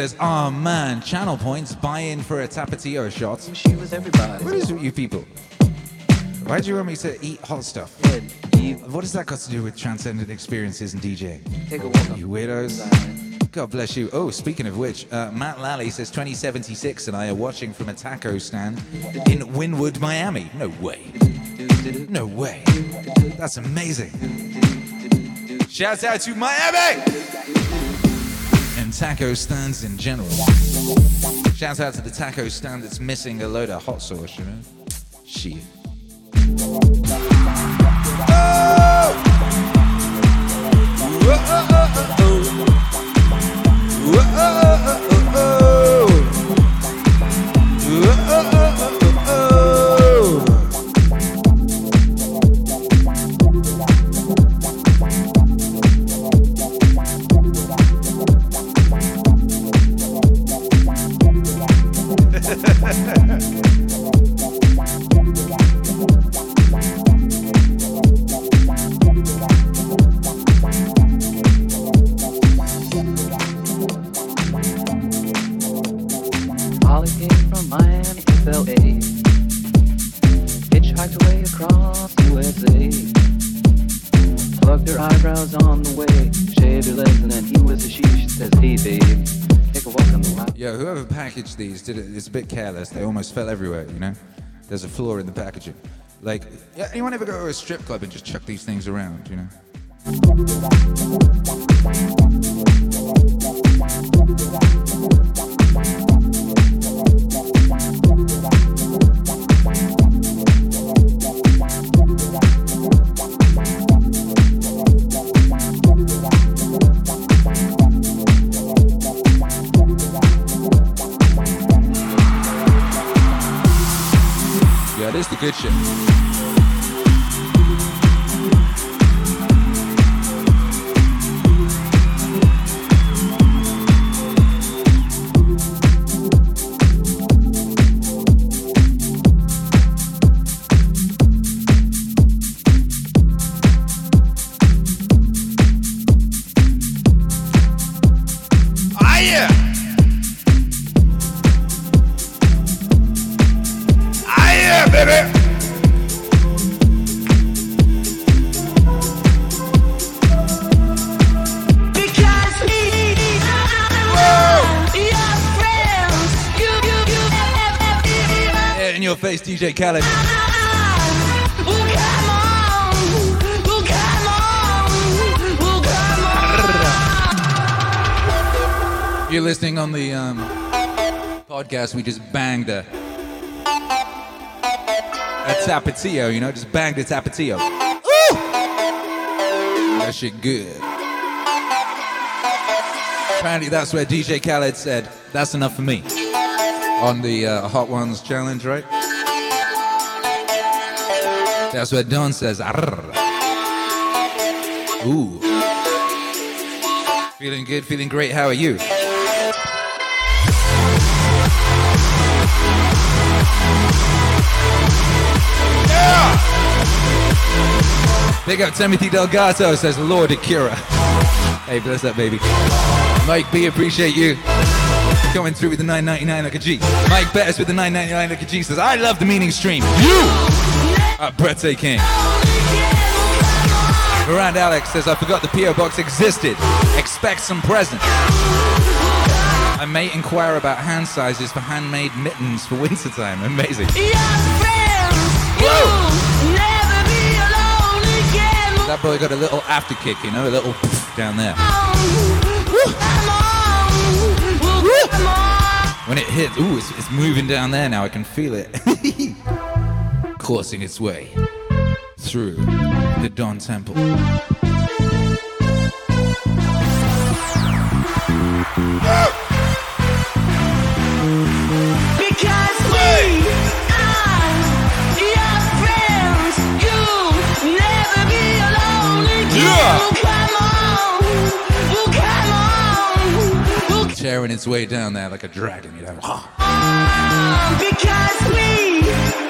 Says, oh man, channel points, buy in for a Tapatio shot. She was everybody. What is it with you people? Why do you want me to eat hot stuff? What does that got to do with transcendent experiences and DJing? Take a walk You weirdos. God bless you. Oh, speaking of which, uh, Matt Lally says 2076 and I are watching from a taco stand in Wynwood, Miami. No way. No way. That's amazing. Shouts out to Miami taco stands in general. Shout out to the taco stand that's missing a load of hot sauce, you know? A bit careless. They almost fell everywhere. You know, there's a flaw in the packaging. Like, yeah, anyone ever go to a strip club and just chuck these things around? You know. Good shit. Khaled. You're listening on the um, podcast. We just banged a, a tapatio, you know, just banged a tapatio. Ooh! That shit good. Apparently, that's where DJ Khaled said, "That's enough for me." On the uh, Hot Ones challenge, right? That's what Don says. "Arr." Ooh. Feeling good, feeling great. How are you? Yeah! Big up Timothy Delgato says Lord Akira. Hey, bless that baby. Mike B, appreciate you coming through with the 9.99 like a G. Mike Bettis with the 9.99 like a G says I love the meaning stream. You, uh, Brett A. King. Miranda Alex says I forgot the PO box existed. Expect some presents. I may inquire about hand sizes for handmade mittens for wintertime. Amazing. That boy got a little after kick, you know, a little down there. When it hits, ooh, it's, it's moving down there now. I can feel it. Coursing its way through the Dawn Temple. Because we are your friends, you never be alone again. Yeah. Come on, come on, Tearing its way down there like a dragon, you know. because we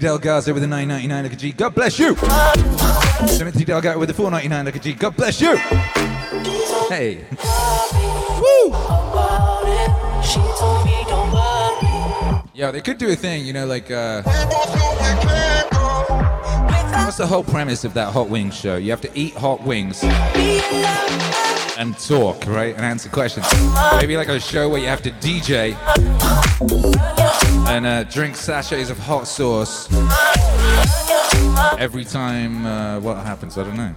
Delgazo with the 9.99 like a G. God bless you. Timothy Delgazo with the 4.99 like a G. God bless you. Hey. Woo. Yo, they could do a thing, you know, like uh What's the whole premise of that hot wings show? You have to eat hot wings and talk, right? And answer questions. Maybe like a show where you have to DJ and uh, drink sachets of hot sauce every time uh, what happens. I don't know.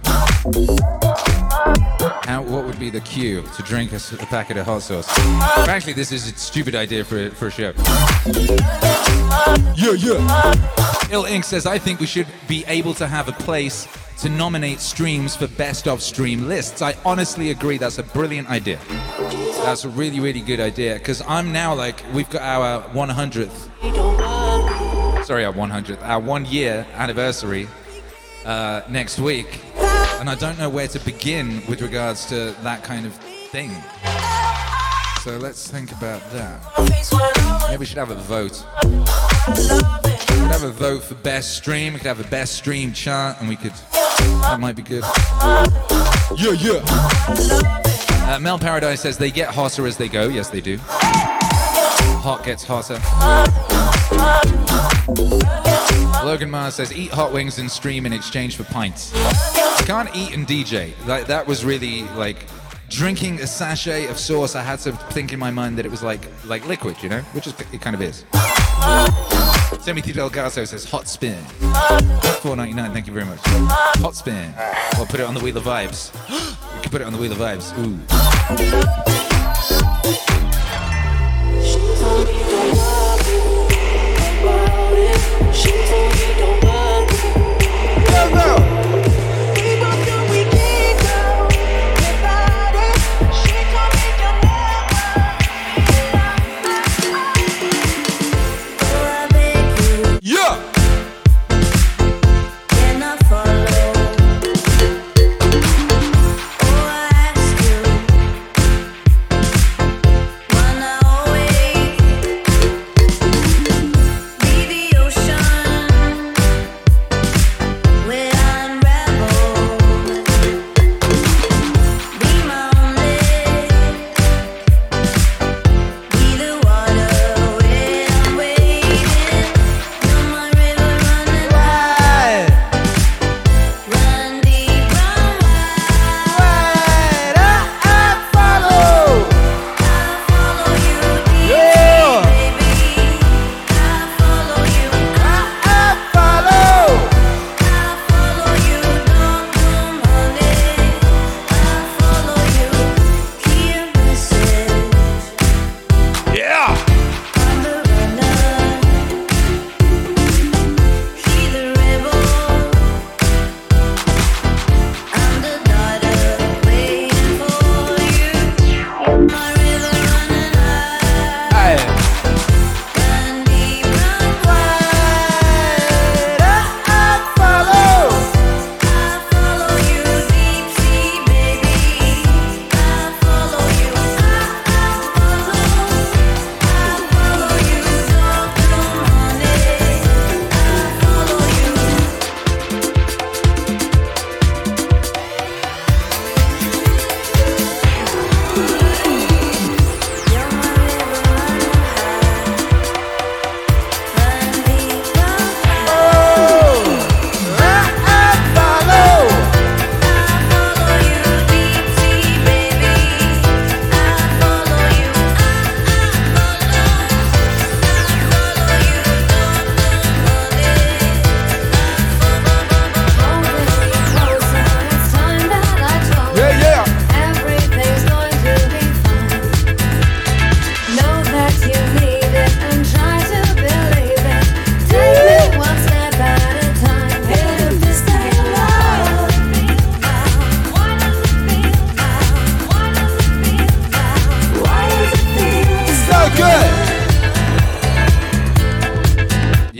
How, what would be the cue to drink a packet of hot sauce? Actually, this is a stupid idea for, for a show. Yeah, yeah. Ill Ink says, I think we should be able to have a place to nominate streams for best of stream lists. I honestly agree that's a brilliant idea. That's a really, really good idea. Because I'm now like, we've got our 100th, sorry, our 100th, our one year anniversary uh, next week. And I don't know where to begin with regards to that kind of thing. So let's think about that. Maybe we should have a vote. We could have a vote for best stream. We could have a best stream chart, and we could. That might be good. Yeah, yeah. Uh, Mel Paradise says they get hotter as they go. Yes, they do. Hot gets hotter. Logan Mars says eat hot wings and stream in exchange for pints. You can't eat and DJ. Like that was really like drinking a sachet of sauce. I had to think in my mind that it was like like liquid, you know, which is it kind of is. Timothy Delgazo says hot spin. 4.99. Thank you very much. Hot spin. We'll put it on the wheel of vibes. we can put it on the wheel of vibes. Ooh. Yeah.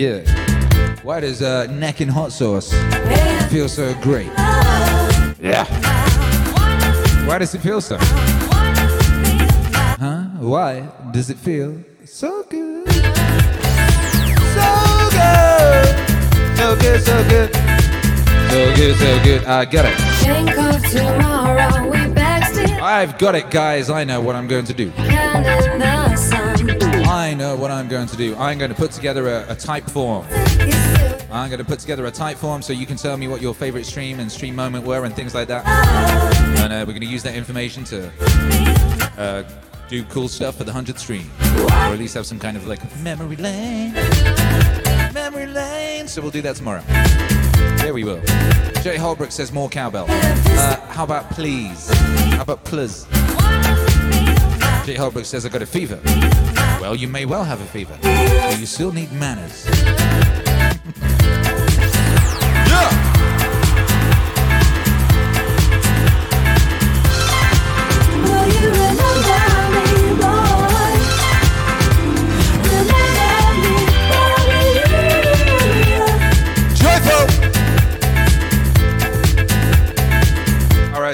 Yeah. Why does uh, neck in hot sauce feel so great? Yeah. Why does it feel so? Huh? Why does it feel so good? So good. So good, so good. So good, so good. I got it. I've got it, guys. I know what I'm going to do. I know what I'm going to do. I'm going to put together a, a type form. I'm going to put together a type form so you can tell me what your favorite stream and stream moment were and things like that. And uh, we're going to use that information to uh, do cool stuff for the 100th stream. Or at least have some kind of like memory lane. Memory lane. So we'll do that tomorrow. There we will. Jay Holbrook says more cowbell. Uh, how about please? How about please? Jay Holbrook says I got a fever. Well, you may well have a fever, but you still need manners.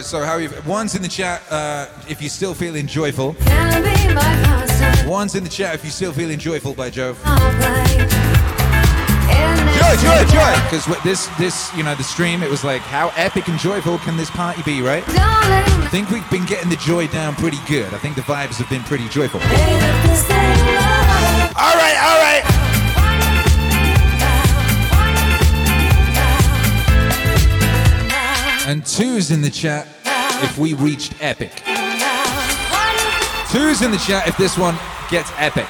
Right, so how are you? One's in the chat uh, if you're still feeling joyful. One's in the chat if you're still feeling joyful by. In Joy, joy, joy! Because this, this, you know, the stream, it was like, how epic and joyful can this party be, right? I think we've been getting the joy down pretty good. I think the vibes have been pretty joyful. All right, all right. And two's in the chat if we reached epic. Two's in the chat if this one gets epic.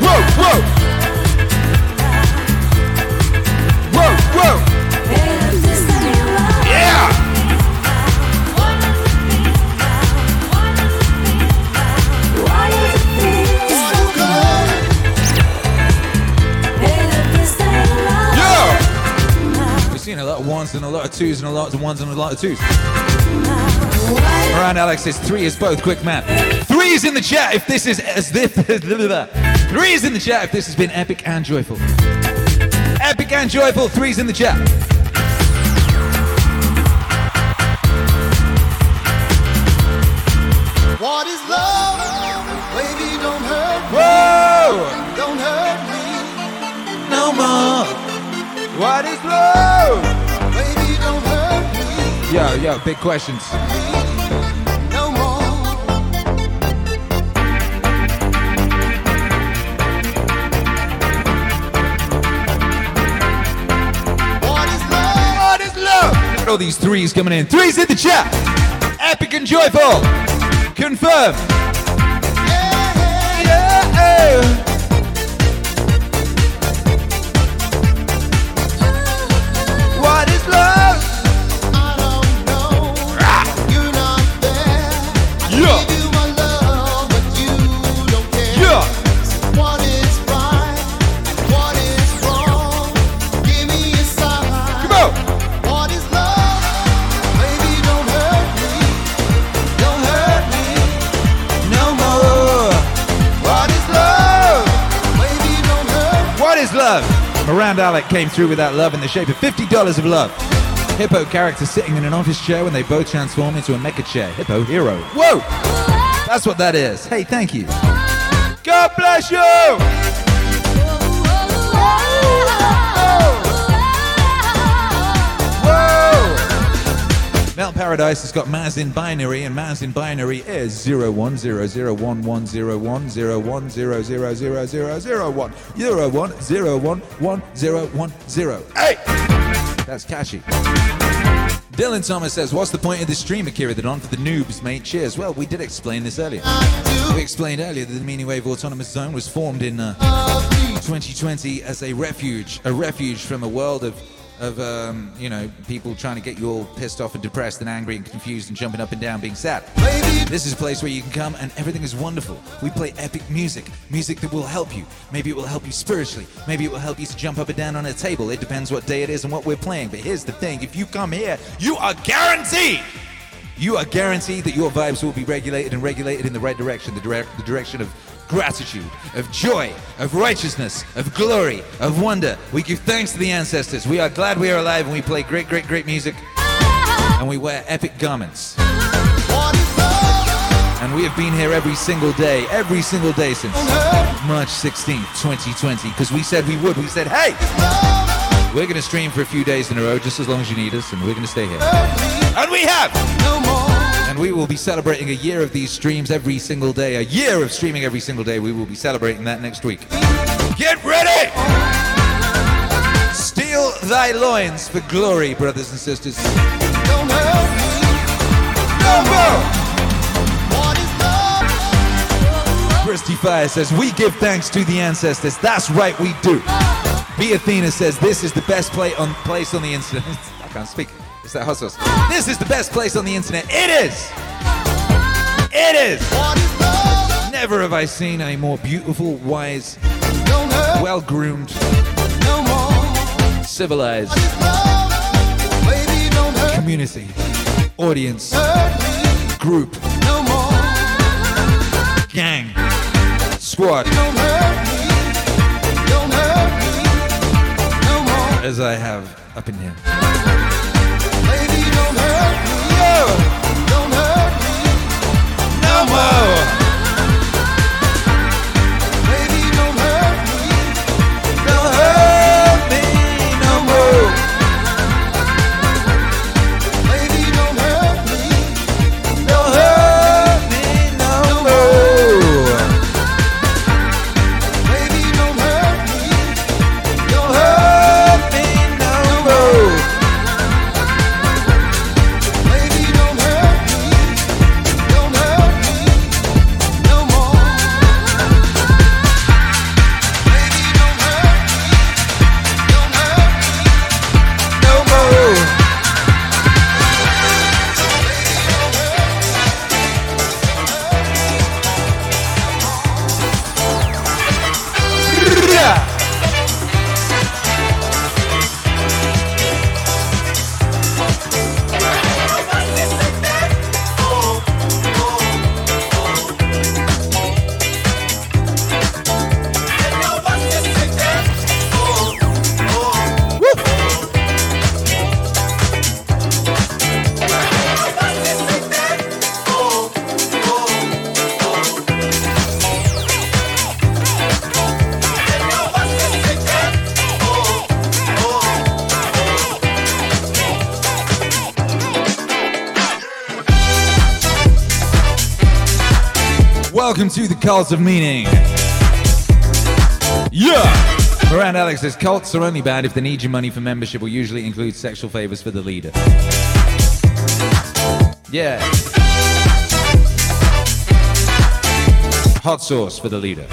Whoa, whoa! Whoa, whoa! Seen a lot of ones and a lot of twos and a lot of ones and a lot of twos. Around Alex says three is both quick math. Three is in the chat if this is as this. Three is in the chat if this has been epic and joyful. Epic and joyful. Three's in the chat. What is love? Baby, don't hurt me. Whoa! Don't hurt me. No more. What is love? Baby, don't hurt me. Yo, yo, big questions. No more. What is love? What is love? Look at all these threes coming in. Threes in the chat. Epic and joyful. Confirm. Yeah. What Miranda Alec came through with that love in the shape of $50 of love. Hippo character sitting in an office chair when they both transform into a mecha chair. Hippo hero. Whoa! That's what that is. Hey, thank you. God bless you! Paradise has got Maz in binary, and Maz in binary is 010011010100000001 01011010. Hey! That's catchy. Dylan Thomas says, What's the point of this stream, Akira the Don, for the noobs, mate? Cheers. Well, we did explain this earlier. We explained earlier that the Meaning Wave Autonomous Zone was formed in uh, 2020 as a refuge, a refuge from a world of, of um, you know, people trying to get you all pissed off and depressed and angry and confused and jumping up and down, being sad. This is a place where you can come and everything is wonderful. We play epic music, music that will help you. Maybe it will help you spiritually. Maybe it will help you to jump up and down on a table. It depends what day it is and what we're playing. But here's the thing if you come here, you are guaranteed you are guaranteed that your vibes will be regulated and regulated in the right direction the, direct, the direction of gratitude, of joy, of righteousness, of glory, of wonder. We give thanks to the ancestors. We are glad we are alive and we play great, great, great music. And we wear epic garments. And we have been here every single day, every single day since March 16th, 2020, because we said we would. We said, hey, We're going to stream for a few days in a row, just as long as you need us, and we're going to stay here. And we have! And we will be celebrating a year of these streams every single day. A year of streaming every single day. We will be celebrating that next week. Get ready! Steel thy loins for glory, brothers and sisters. Christy Fire says, We give thanks to the ancestors. That's right, we do. B Athena says, This is the best play on, place on the internet. I can't speak. It's that sauce. This is the best place on the internet. It is! It is! Never have I seen a more beautiful, wise, well groomed, civilized community, audience, group, gang, squad. As I have up in here. No to the Cult of Meaning. Yeah! Miranda Alex says cults are only bad if they need your money for membership or usually include sexual favors for the leader. Yeah. Hot sauce for the leader.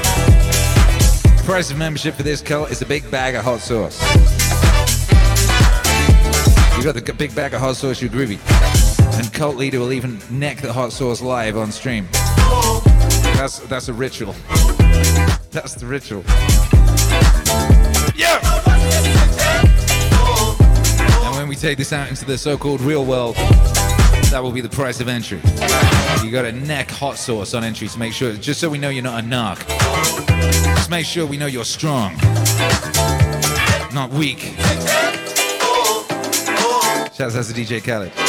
Price of membership for this cult is a big bag of hot sauce. You got the big bag of hot sauce, you're groovy. And cult leader will even neck the hot sauce live on stream. That's that's a ritual. That's the ritual. Yeah. And when we take this out into the so-called real world, that will be the price of entry. You got to neck hot sauce on entry to make sure, just so we know you're not a narc. Just make sure we know you're strong, not weak. Shouts out to DJ Khaled.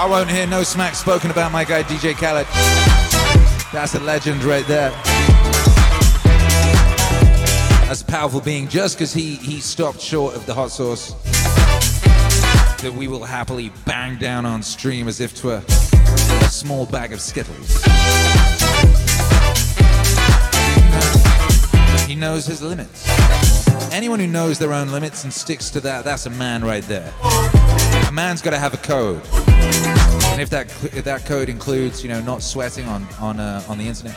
I won't hear no smack spoken about my guy DJ Khaled. That's a legend right there. That's a powerful being. Just because he, he stopped short of the hot sauce that we will happily bang down on stream as if to a, a small bag of Skittles. He knows his limits. Anyone who knows their own limits and sticks to that, that's a man right there. A man's got to have a code. And if that if that code includes, you know, not sweating on on uh, on the internet,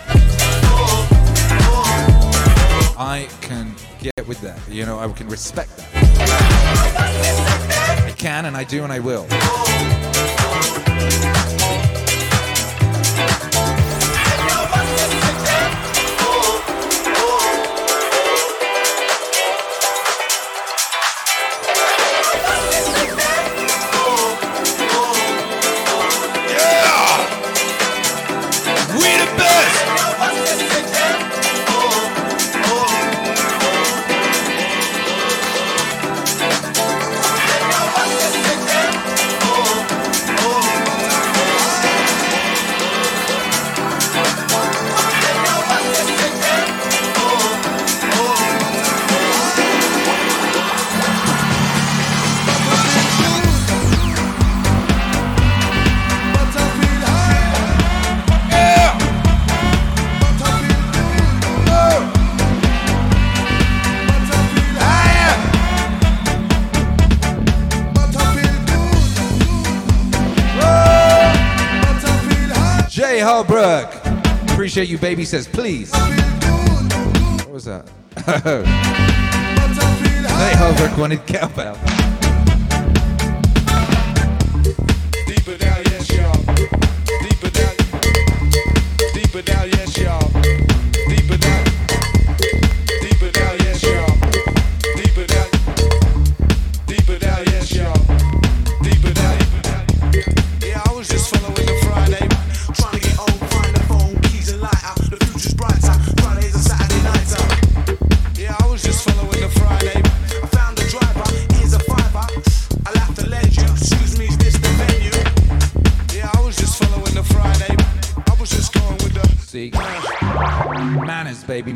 I can get with that. You know, I can respect that. I can, and I do, and I will. Appreciate you, baby. Says please. What was that? Jay Holbrook wanted cowbell.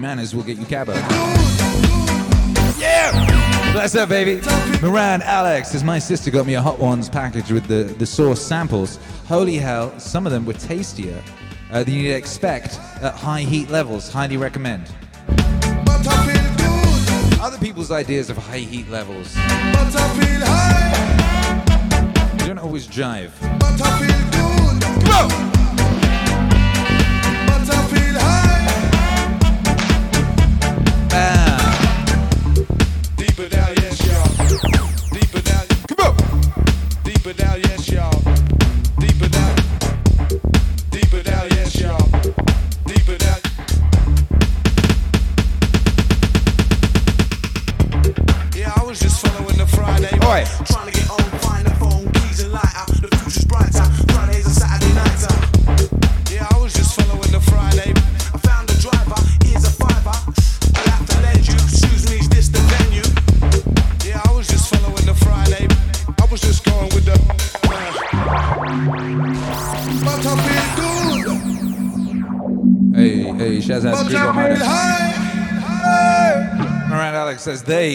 Manners, will get you cabo. Yeah! Bless up, baby. Moran Alex says my sister got me a Hot Ones package with the, the sauce samples. Holy hell, some of them were tastier uh, than you'd expect at high heat levels. Highly recommend. Other people's ideas of high heat levels don't always jive.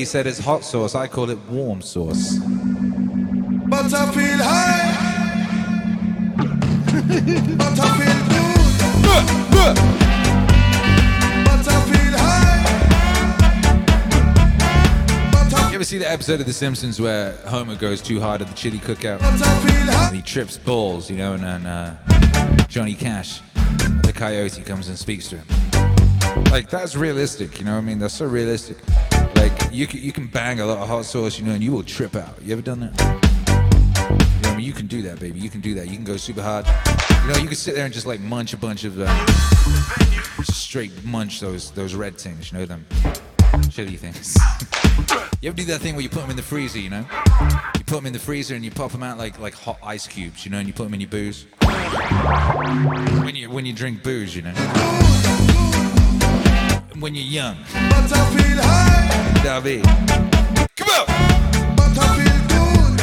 He said it's hot sauce. I call it warm sauce. But I feel high. but I feel good. But I feel high. You ever see the episode of The Simpsons where Homer goes too hard at the chili cookout? But I feel high. And he trips balls, you know, and then uh, Johnny Cash, the coyote, comes and speaks to him. Like, that's realistic, you know what I mean? That's so realistic. Like, you can, you can bang a lot of hot sauce, you know, and you will trip out. You ever done that? You know, I mean, you can do that, baby. You can do that. You can go super hard. You know, you can sit there and just like munch a bunch of, uh, straight munch those those red things, you know, them chili things. you ever do that thing where you put them in the freezer, you know? You put them in the freezer and you pop them out like like hot ice cubes, you know, and you put them in your booze. When you when you drink booze, you know. When you're young. But I feel high. David. Come on! But I feel good.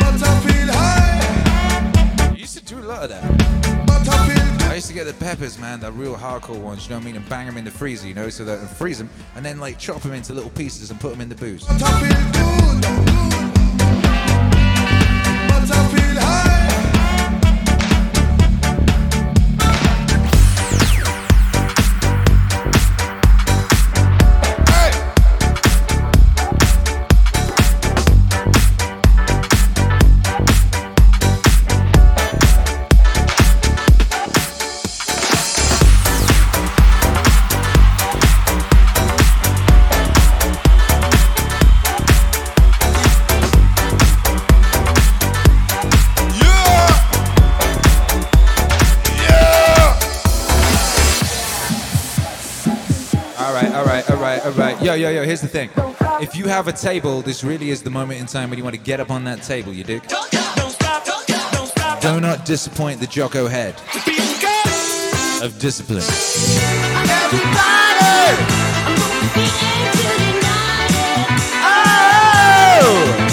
But I feel high. You used to do a lot of that. But I feel I used to get the peppers, man, the real hardcore ones, you know what I mean, and bang them in the freezer, you know, so that and freeze them, and then like chop them into little pieces and put them in the booze. But I feel good. But I feel high. Here's the thing. If you have a table, this really is the moment in time when you want to get up on that table, you dig? Do not disappoint the Jocko head of discipline. Yo!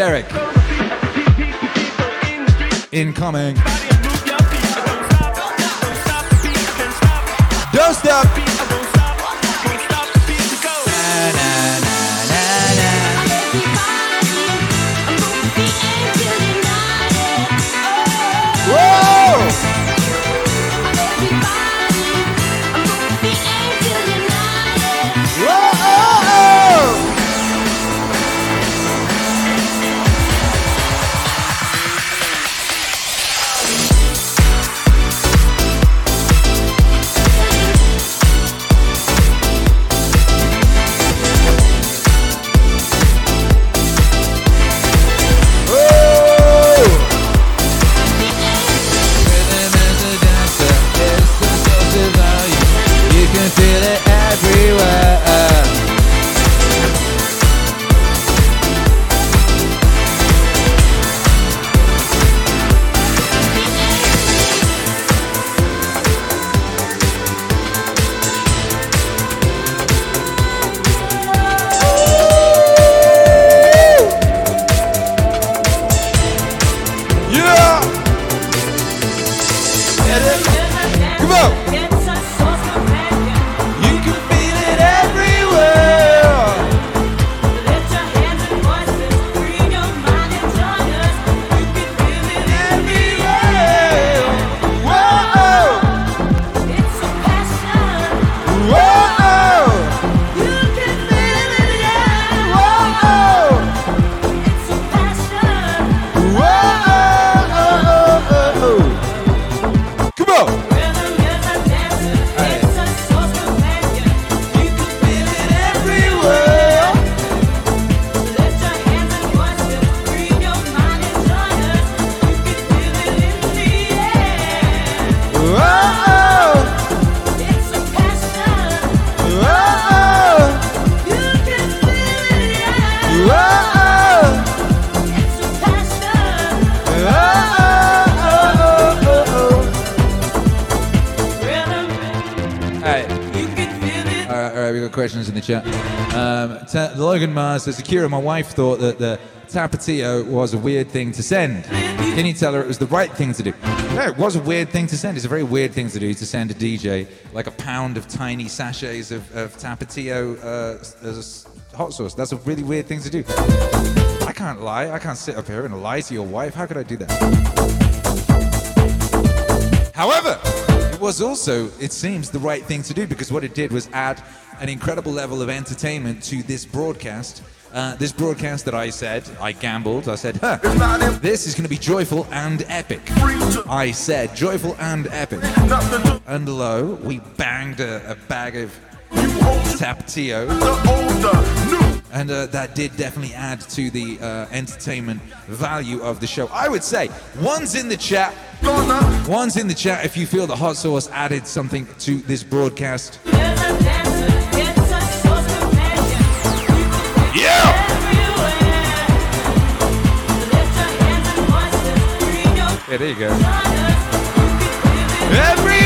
Derek. Incoming. Don't stop. Logan Mars Akira, my wife thought that the Tapatio was a weird thing to send. Can you tell her it was the right thing to do? No, it was a weird thing to send. It's a very weird thing to do to send a DJ like a pound of tiny sachets of, of Tapatio uh, as a hot sauce. That's a really weird thing to do. I can't lie. I can't sit up here and lie to your wife. How could I do that? However, was also, it seems, the right thing to do because what it did was add an incredible level of entertainment to this broadcast. Uh, this broadcast that I said, I gambled, I said, huh, this is going to be joyful and epic. I said joyful and epic. And lo, we banged a, a bag of Tapatio. And uh, that did definitely add to the uh, entertainment value of the show. I would say, one's in the chat. One's in the chat if you feel the hot sauce added something to this broadcast. Yeah! Yeah, there you go. Everywhere!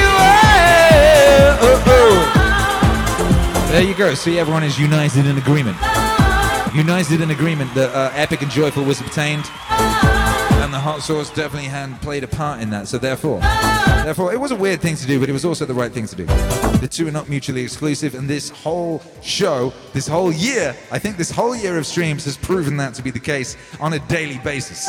Oh, oh. There you go. See, everyone is united in agreement. United in agreement that uh, Epic and Joyful was obtained. And the hot sauce definitely had played a part in that. So therefore, therefore, it was a weird thing to do, but it was also the right thing to do. The two are not mutually exclusive, and this whole show, this whole year, I think this whole year of streams has proven that to be the case on a daily basis.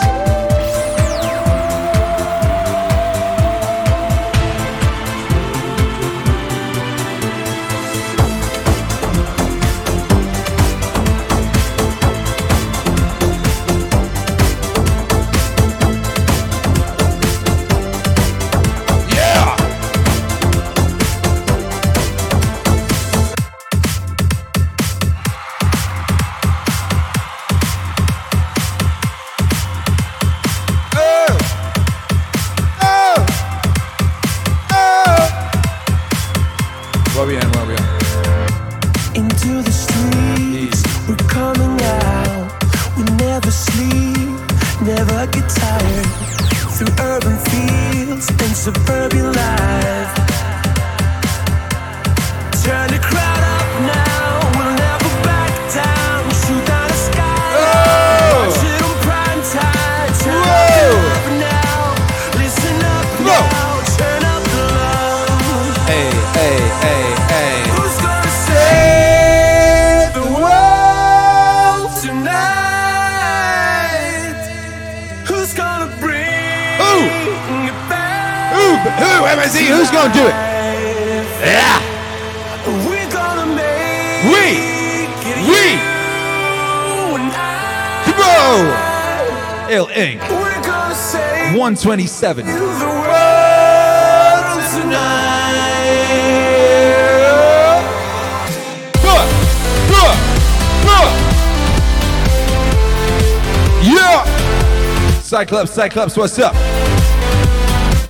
Cyclops, Cyclops, what's up?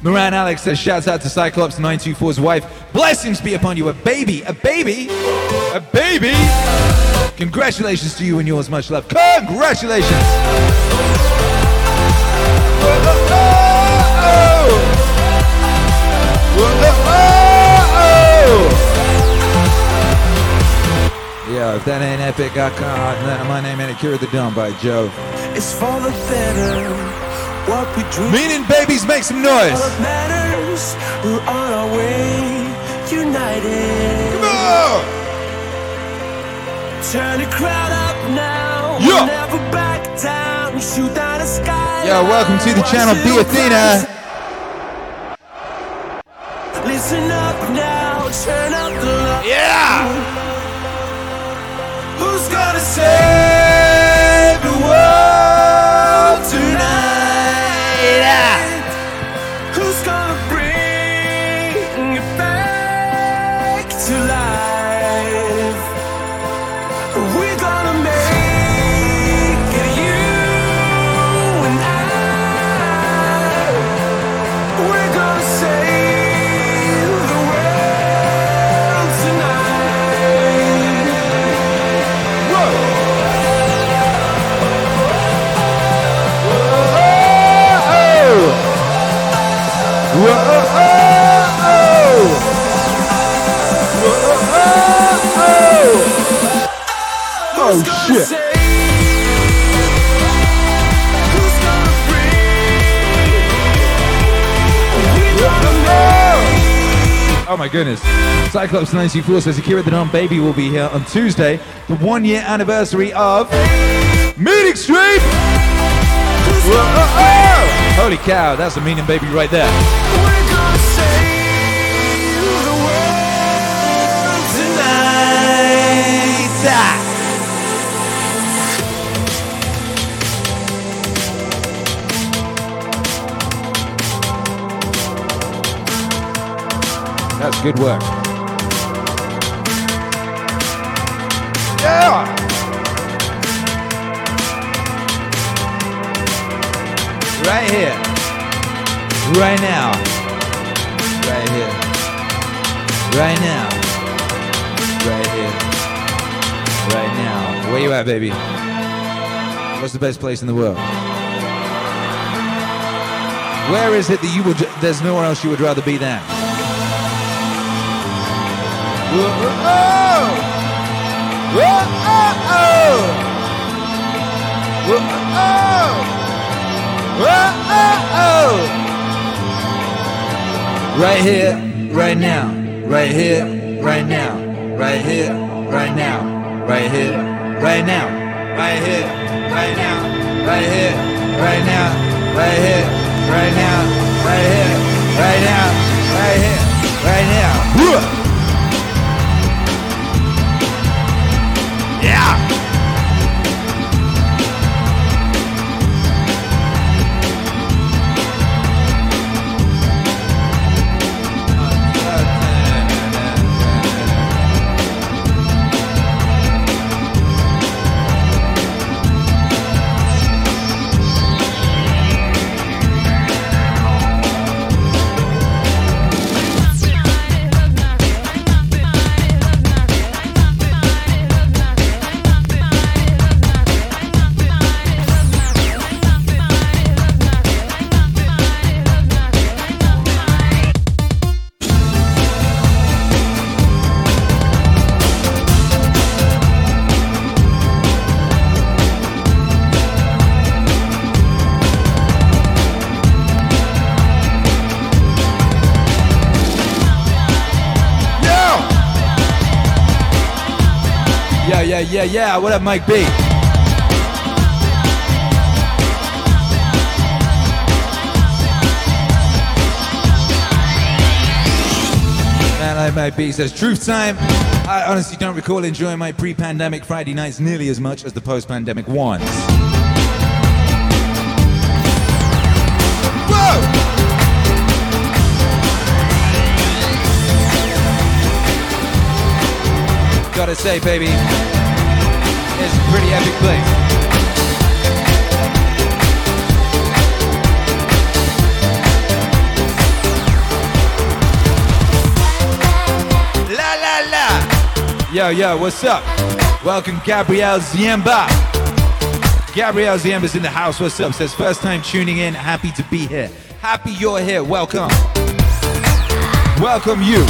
Moran Alex says, shouts out to Cyclops 924's wife. Blessings be upon you. A baby, a baby, a baby. Congratulations to you and yours. Much love. Congratulations. Yeah, if that ain't epic, I can't. My name ain't Akira the Don by Joe. It's for the better. What we dream. Meaning babies make some noise. Matters. We're on our way. United. Come on. Turn the crowd up now. Yeah. We'll never back down. Shoot down the sky. Yo, welcome to the channel, Be Athena. Listen up now. Turn up the love. Yeah. Who's gonna save goodness. Cyclops 94 says Akira the Don Baby will be here on Tuesday, the one year anniversary of Meaning Stream. Holy cow, that's a meaning baby right there. That's good work. Yeah! Right here. Right now. Right here. Right now. Right here. Right now. Where you at, baby? What's the best place in the world? Where is it that you would? There's nowhere else you would rather be than. Right here, right now, right here, right now, right here, right now, right here, right now, right here, right now, right here, right now, right here, right now, right here, right now, right here, right now. Yeah. Yeah. What up, Mike B? Man, Mike B says, truth time. I honestly don't recall enjoying my pre-pandemic Friday nights nearly as much as the post-pandemic ones. Gotta say, baby, it's a pretty epic place. La la la. Yo, yo, what's up? Welcome, Gabrielle Ziemba. Gabrielle Ziemba's in the house. What's up? Says first time tuning in. Happy to be here. Happy you're here. Welcome. Welcome you.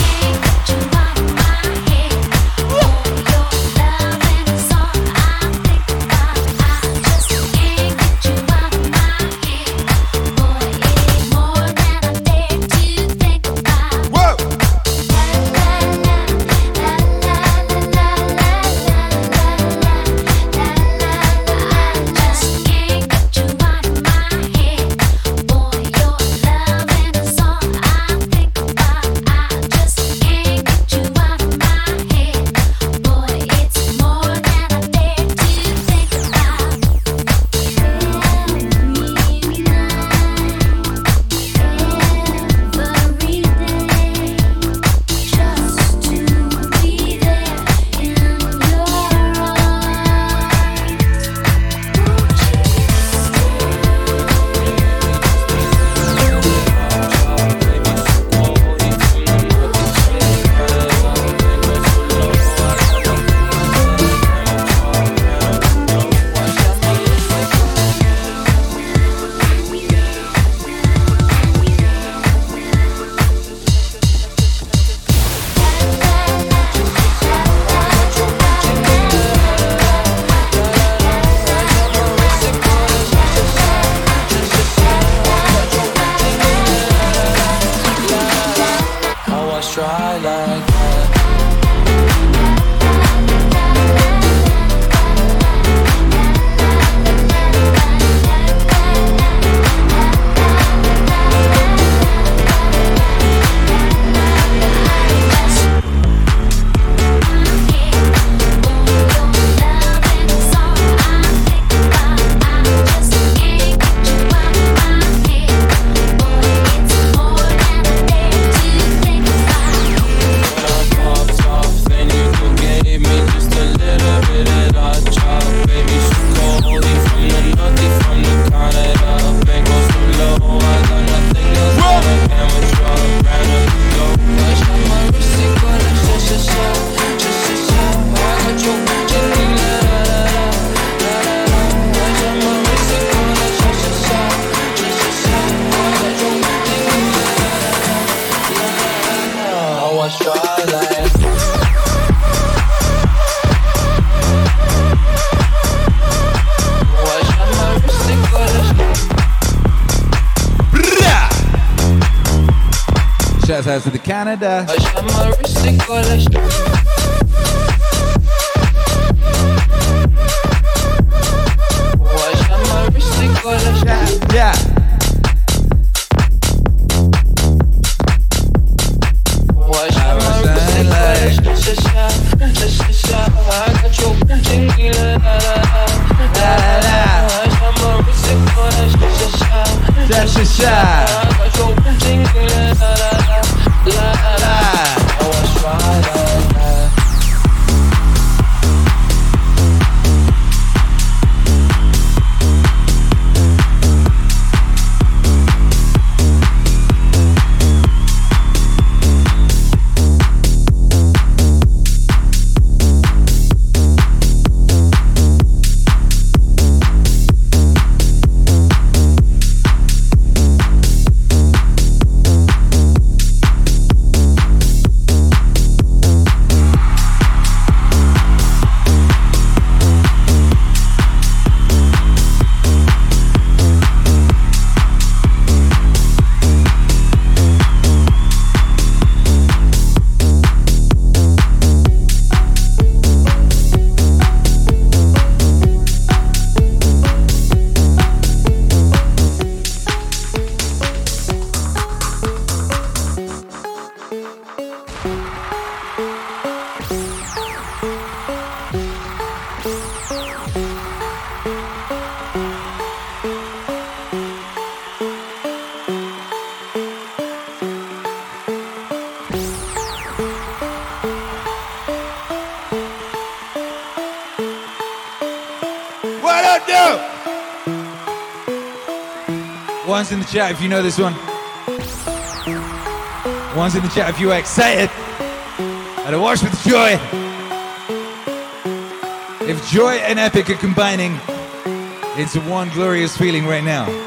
To the Canada. The chat if you know this one. One's in the chat if you are excited. And watch with joy. If joy and epic are combining into one glorious feeling right now.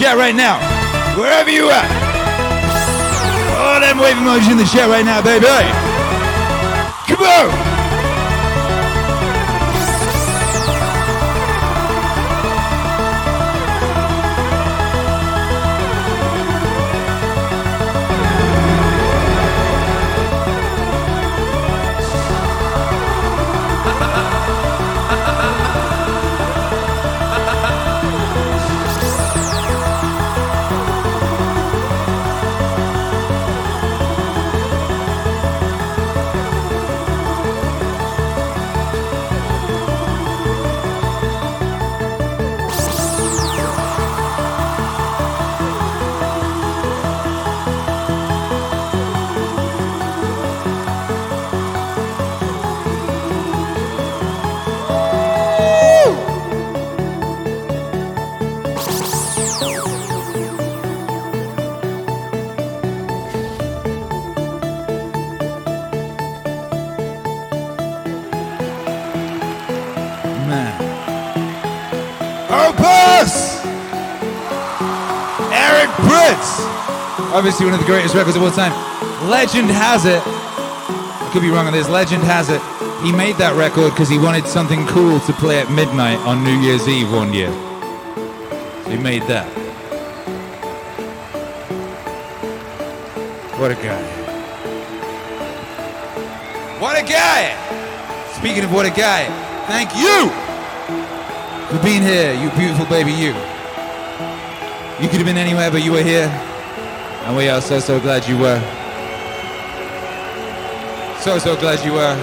Chat right now. Wherever you at. All them wave emojis in the chat right now, baby. Come on! Obviously one of the greatest records of all time. Legend has it, I could be wrong on this, legend has it, he made that record because he wanted something cool to play at midnight on New Year's Eve one year. So he made that. What a guy. What a guy! Speaking of what a guy, thank you for being here, you beautiful baby, you. You could have been anywhere, but you were here. And we are so, so glad you were. So, so glad you were.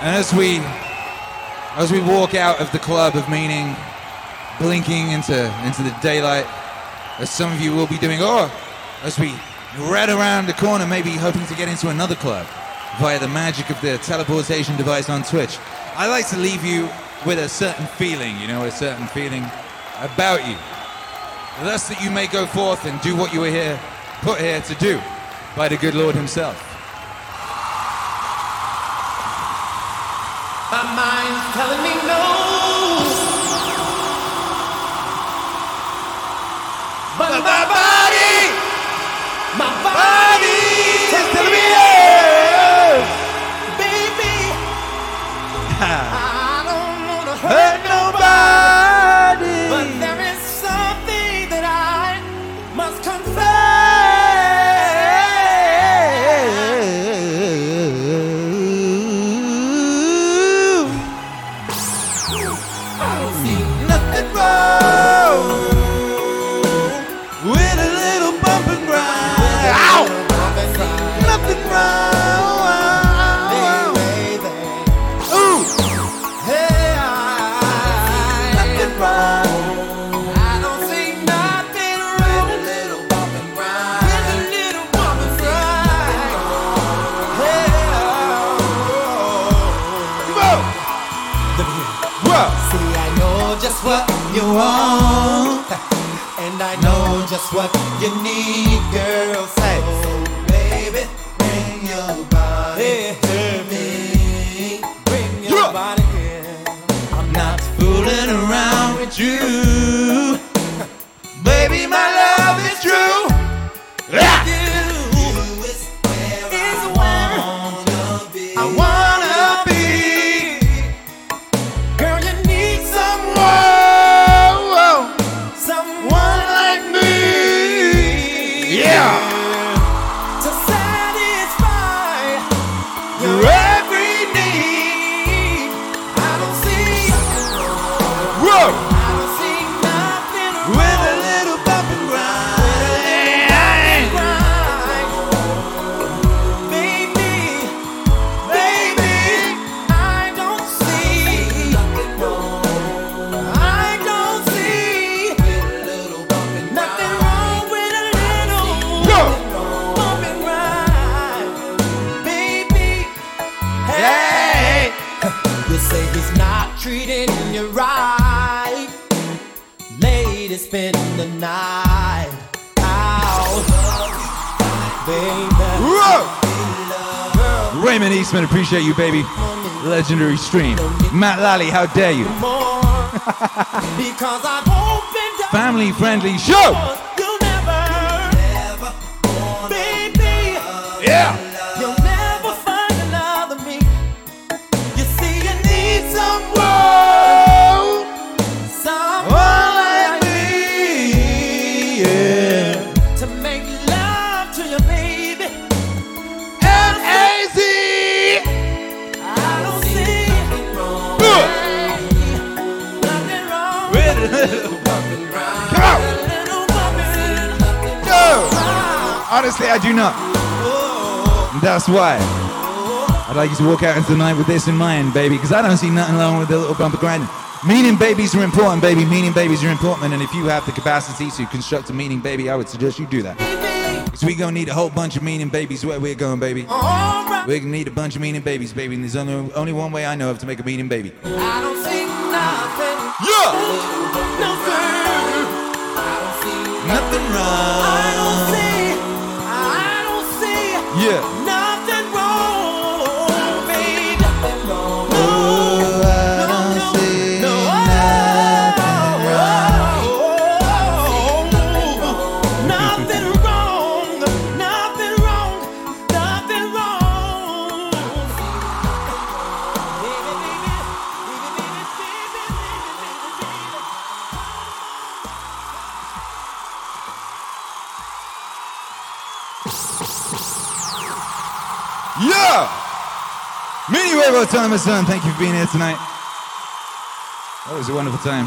And as we, as we walk out of the club of meaning, blinking into, into the daylight, as some of you will be doing, or as we rat around the corner, maybe hoping to get into another club via the magic of the teleportation device on Twitch. I like to leave you with a certain feeling, you know, a certain feeling about you. Thus that you may go forth and do what you were here, put here to do by the good Lord himself. Appreciate you, baby. Legendary stream. Matt Lally, how dare you? Because I've opened up Family friendly show. I do not. And that's why. I'd like you to walk out into the night with this in mind, baby, because I don't see nothing wrong with a little bumper grinding. Meaning babies are important, baby. Meaning babies are important. And if you have the capacity to construct a meaning baby, I would suggest you do that. Because we're going to need a whole bunch of meaning babies where we're going, baby. We're going to need a bunch of meaning babies, baby. And there's only, only one way I know of to make a meaning baby. I don't see nothing. Yeah. Nothing. Nothing. I don't see. I don't see. Son. Thank you for being here tonight. That was a wonderful time.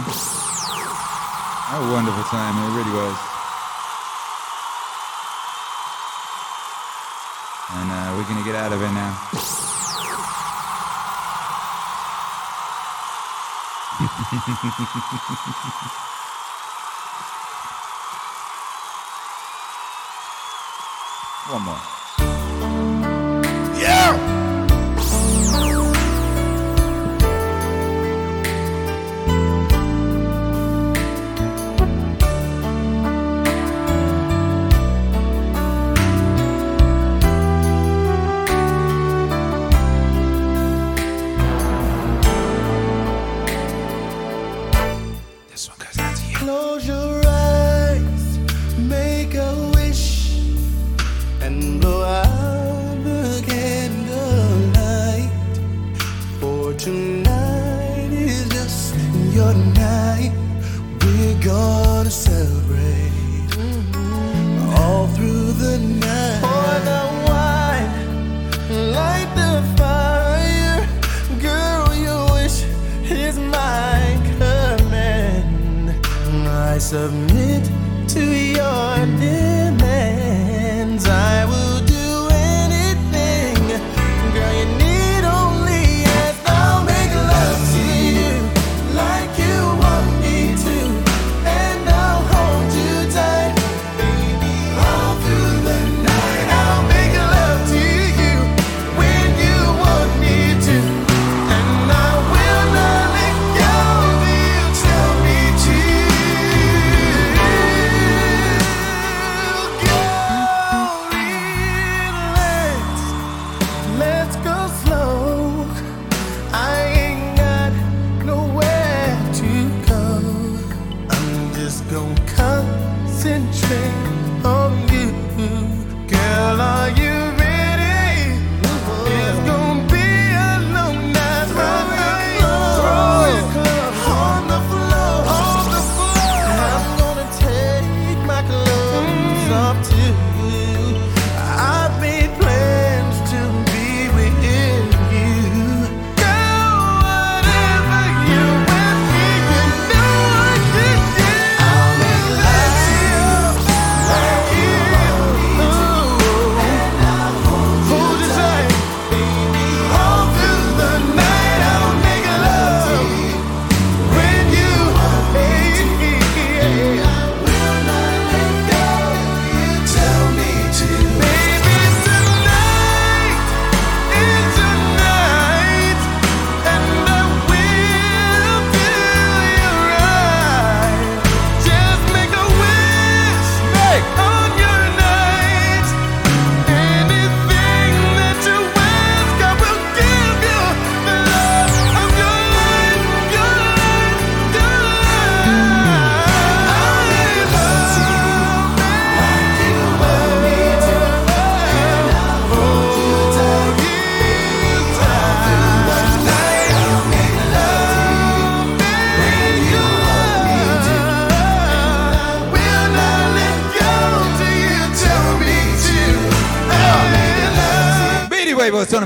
A wonderful time. It really was. And uh, we're going to get out of it now. One more.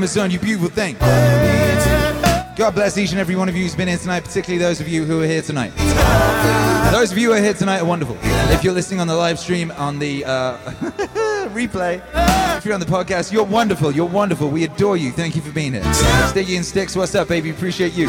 Zone, you beautiful thing. God bless each and every one of you who's been here tonight, particularly those of you who are here tonight. Those of you who are here tonight are wonderful. If you're listening on the live stream, on the uh, replay, if you're on the podcast, you're wonderful. You're wonderful. We adore you. Thank you for being here. Sticky and Sticks, what's up, baby? Appreciate you.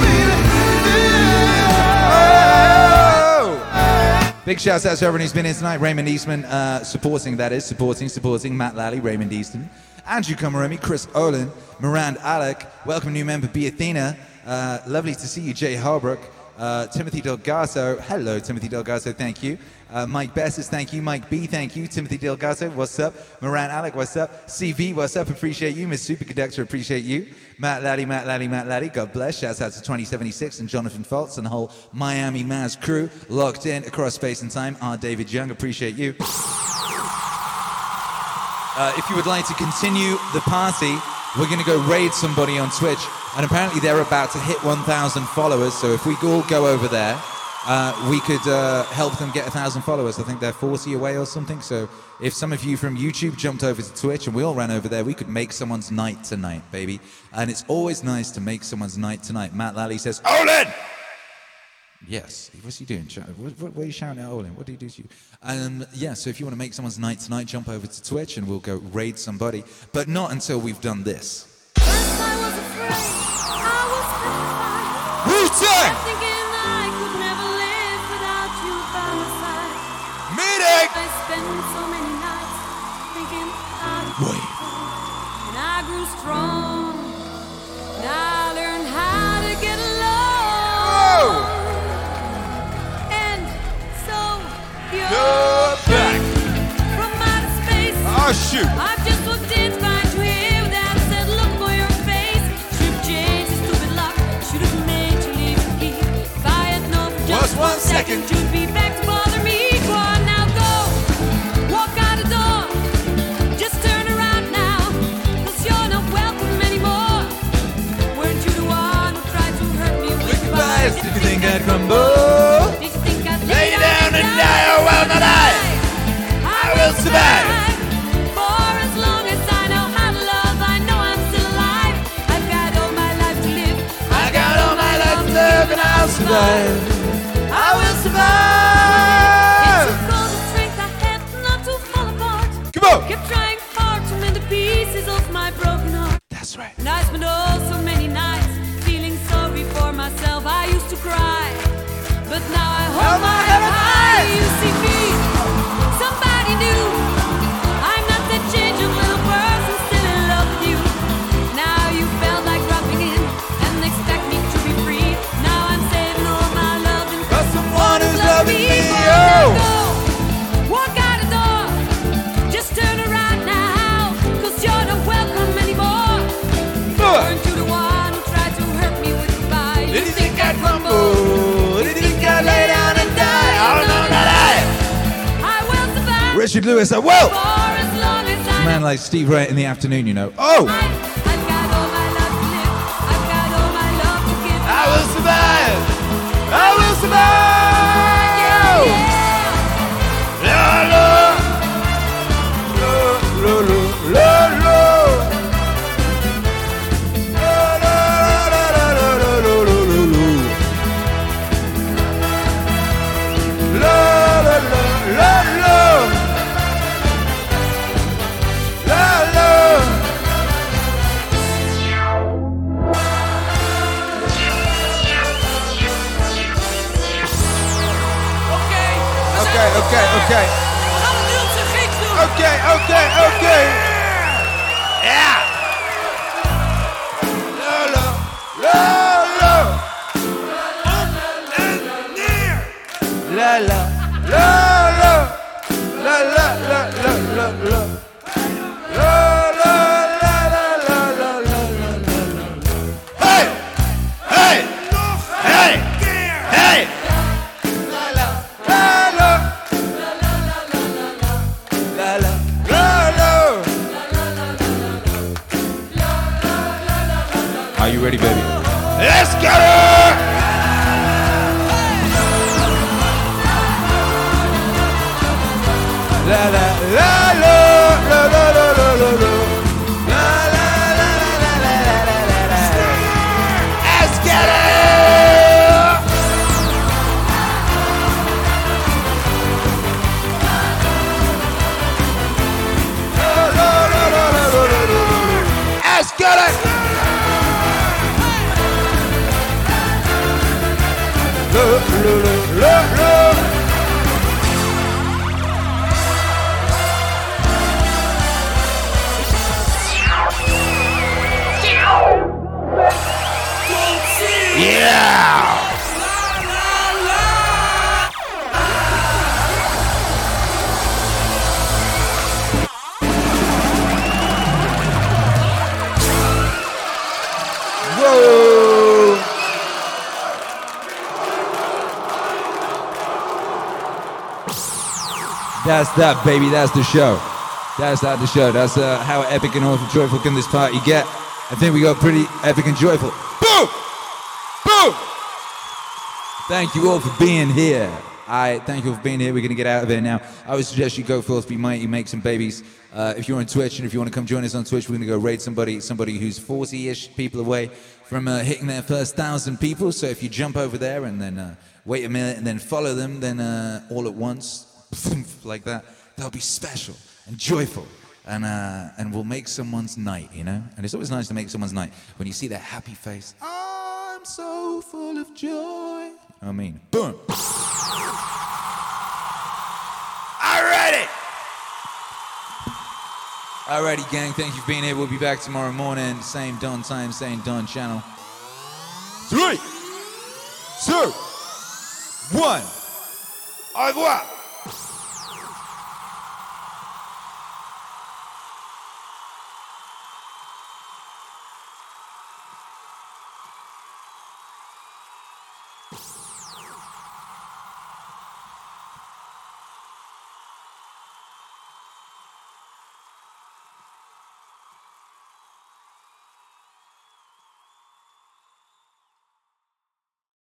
Big shouts out to everyone who's been here tonight. Raymond Eastman uh, supporting, that is, supporting, supporting. Matt Lally, Raymond Easton. Andrew Comaromi, Chris Olin, Mirand Alec. Welcome new member B. Athena. Uh, lovely to see you, Jay Harbrook. Uh, Timothy Delgaso. Hello, Timothy Delgaso. Thank you. Uh, Mike Bessis, thank you. Mike B, thank you. Timothy Delgaso, what's up? Moran Alec, what's up? CV, what's up? Appreciate you. Miss Superconductor, appreciate you. Matt Laddie, Matt Laddie, Matt Laddie, God bless. Shouts out to 2076 and Jonathan Fultz and the whole Miami Maz crew locked in across space and time. R. David Young, appreciate you. Uh, if you would like to continue the party, we're going to go raid somebody on Twitch. And apparently they're about to hit 1,000 followers. So if we all go over there, uh, we could uh, help them get 1,000 followers. I think they're 40 away or something. So if some of you from YouTube jumped over to Twitch and we all ran over there, we could make someone's night tonight, baby. And it's always nice to make someone's night tonight. Matt Lally says, Olin! Yes. What's he doing? What, what, what are you shouting at Olin? What did he do to you? Um, yeah, so if you want to make someone's night tonight, jump over to Twitch and we'll go raid somebody. But not until we've done this. Wu-Tang! Oh, shoot. I just walked in, find you here without a said look for your face. Should've stupid lock. Should've made you leave. If I had known for just one second, you'd be back to bother me. Go on now, go. Walk out the door. Just turn around now. Cause you're not welcome anymore. Weren't you the one who tried to hurt me with goodbyes? Did you think I'd crumble? Did you think I'd Lay down and die, oh, or will not I? I will survive. Survive. I will It's survive. a cold strength I had not to fall apart. Come on. Kept trying hard to mend the pieces of my broken heart. That's right. And I spent oh so many nights feeling sorry for myself. I used to cry, but now I hold my Richard Lewis. a Man like Steve Ray in the afternoon, you know. Oh! Okay, okay, That's that, baby. That's the show. That's that, the show. That's uh, how epic and awful joyful can this party get. I think we got pretty epic and joyful. Boom! Boom! Thank you all for being here. I thank you for being here. We're gonna get out of here now. I would suggest you go forth, be mighty, make some babies. Uh, if you're on Twitch and if you want to come join us on Twitch, we're gonna go raid somebody, somebody who's 40-ish people away from uh, hitting their first thousand people. So if you jump over there and then uh, wait a minute and then follow them, then uh, all at once, like that, they'll be special and joyful. And, uh, and we'll make someone's night, you know? And it's always nice to make someone's night when you see their happy face. I'm so full of joy. I mean, boom. Alrighty. Alrighty, gang. Thank you for being here. We'll be back tomorrow morning. Same Don time, same Don channel. Three, two, one. Au revoir.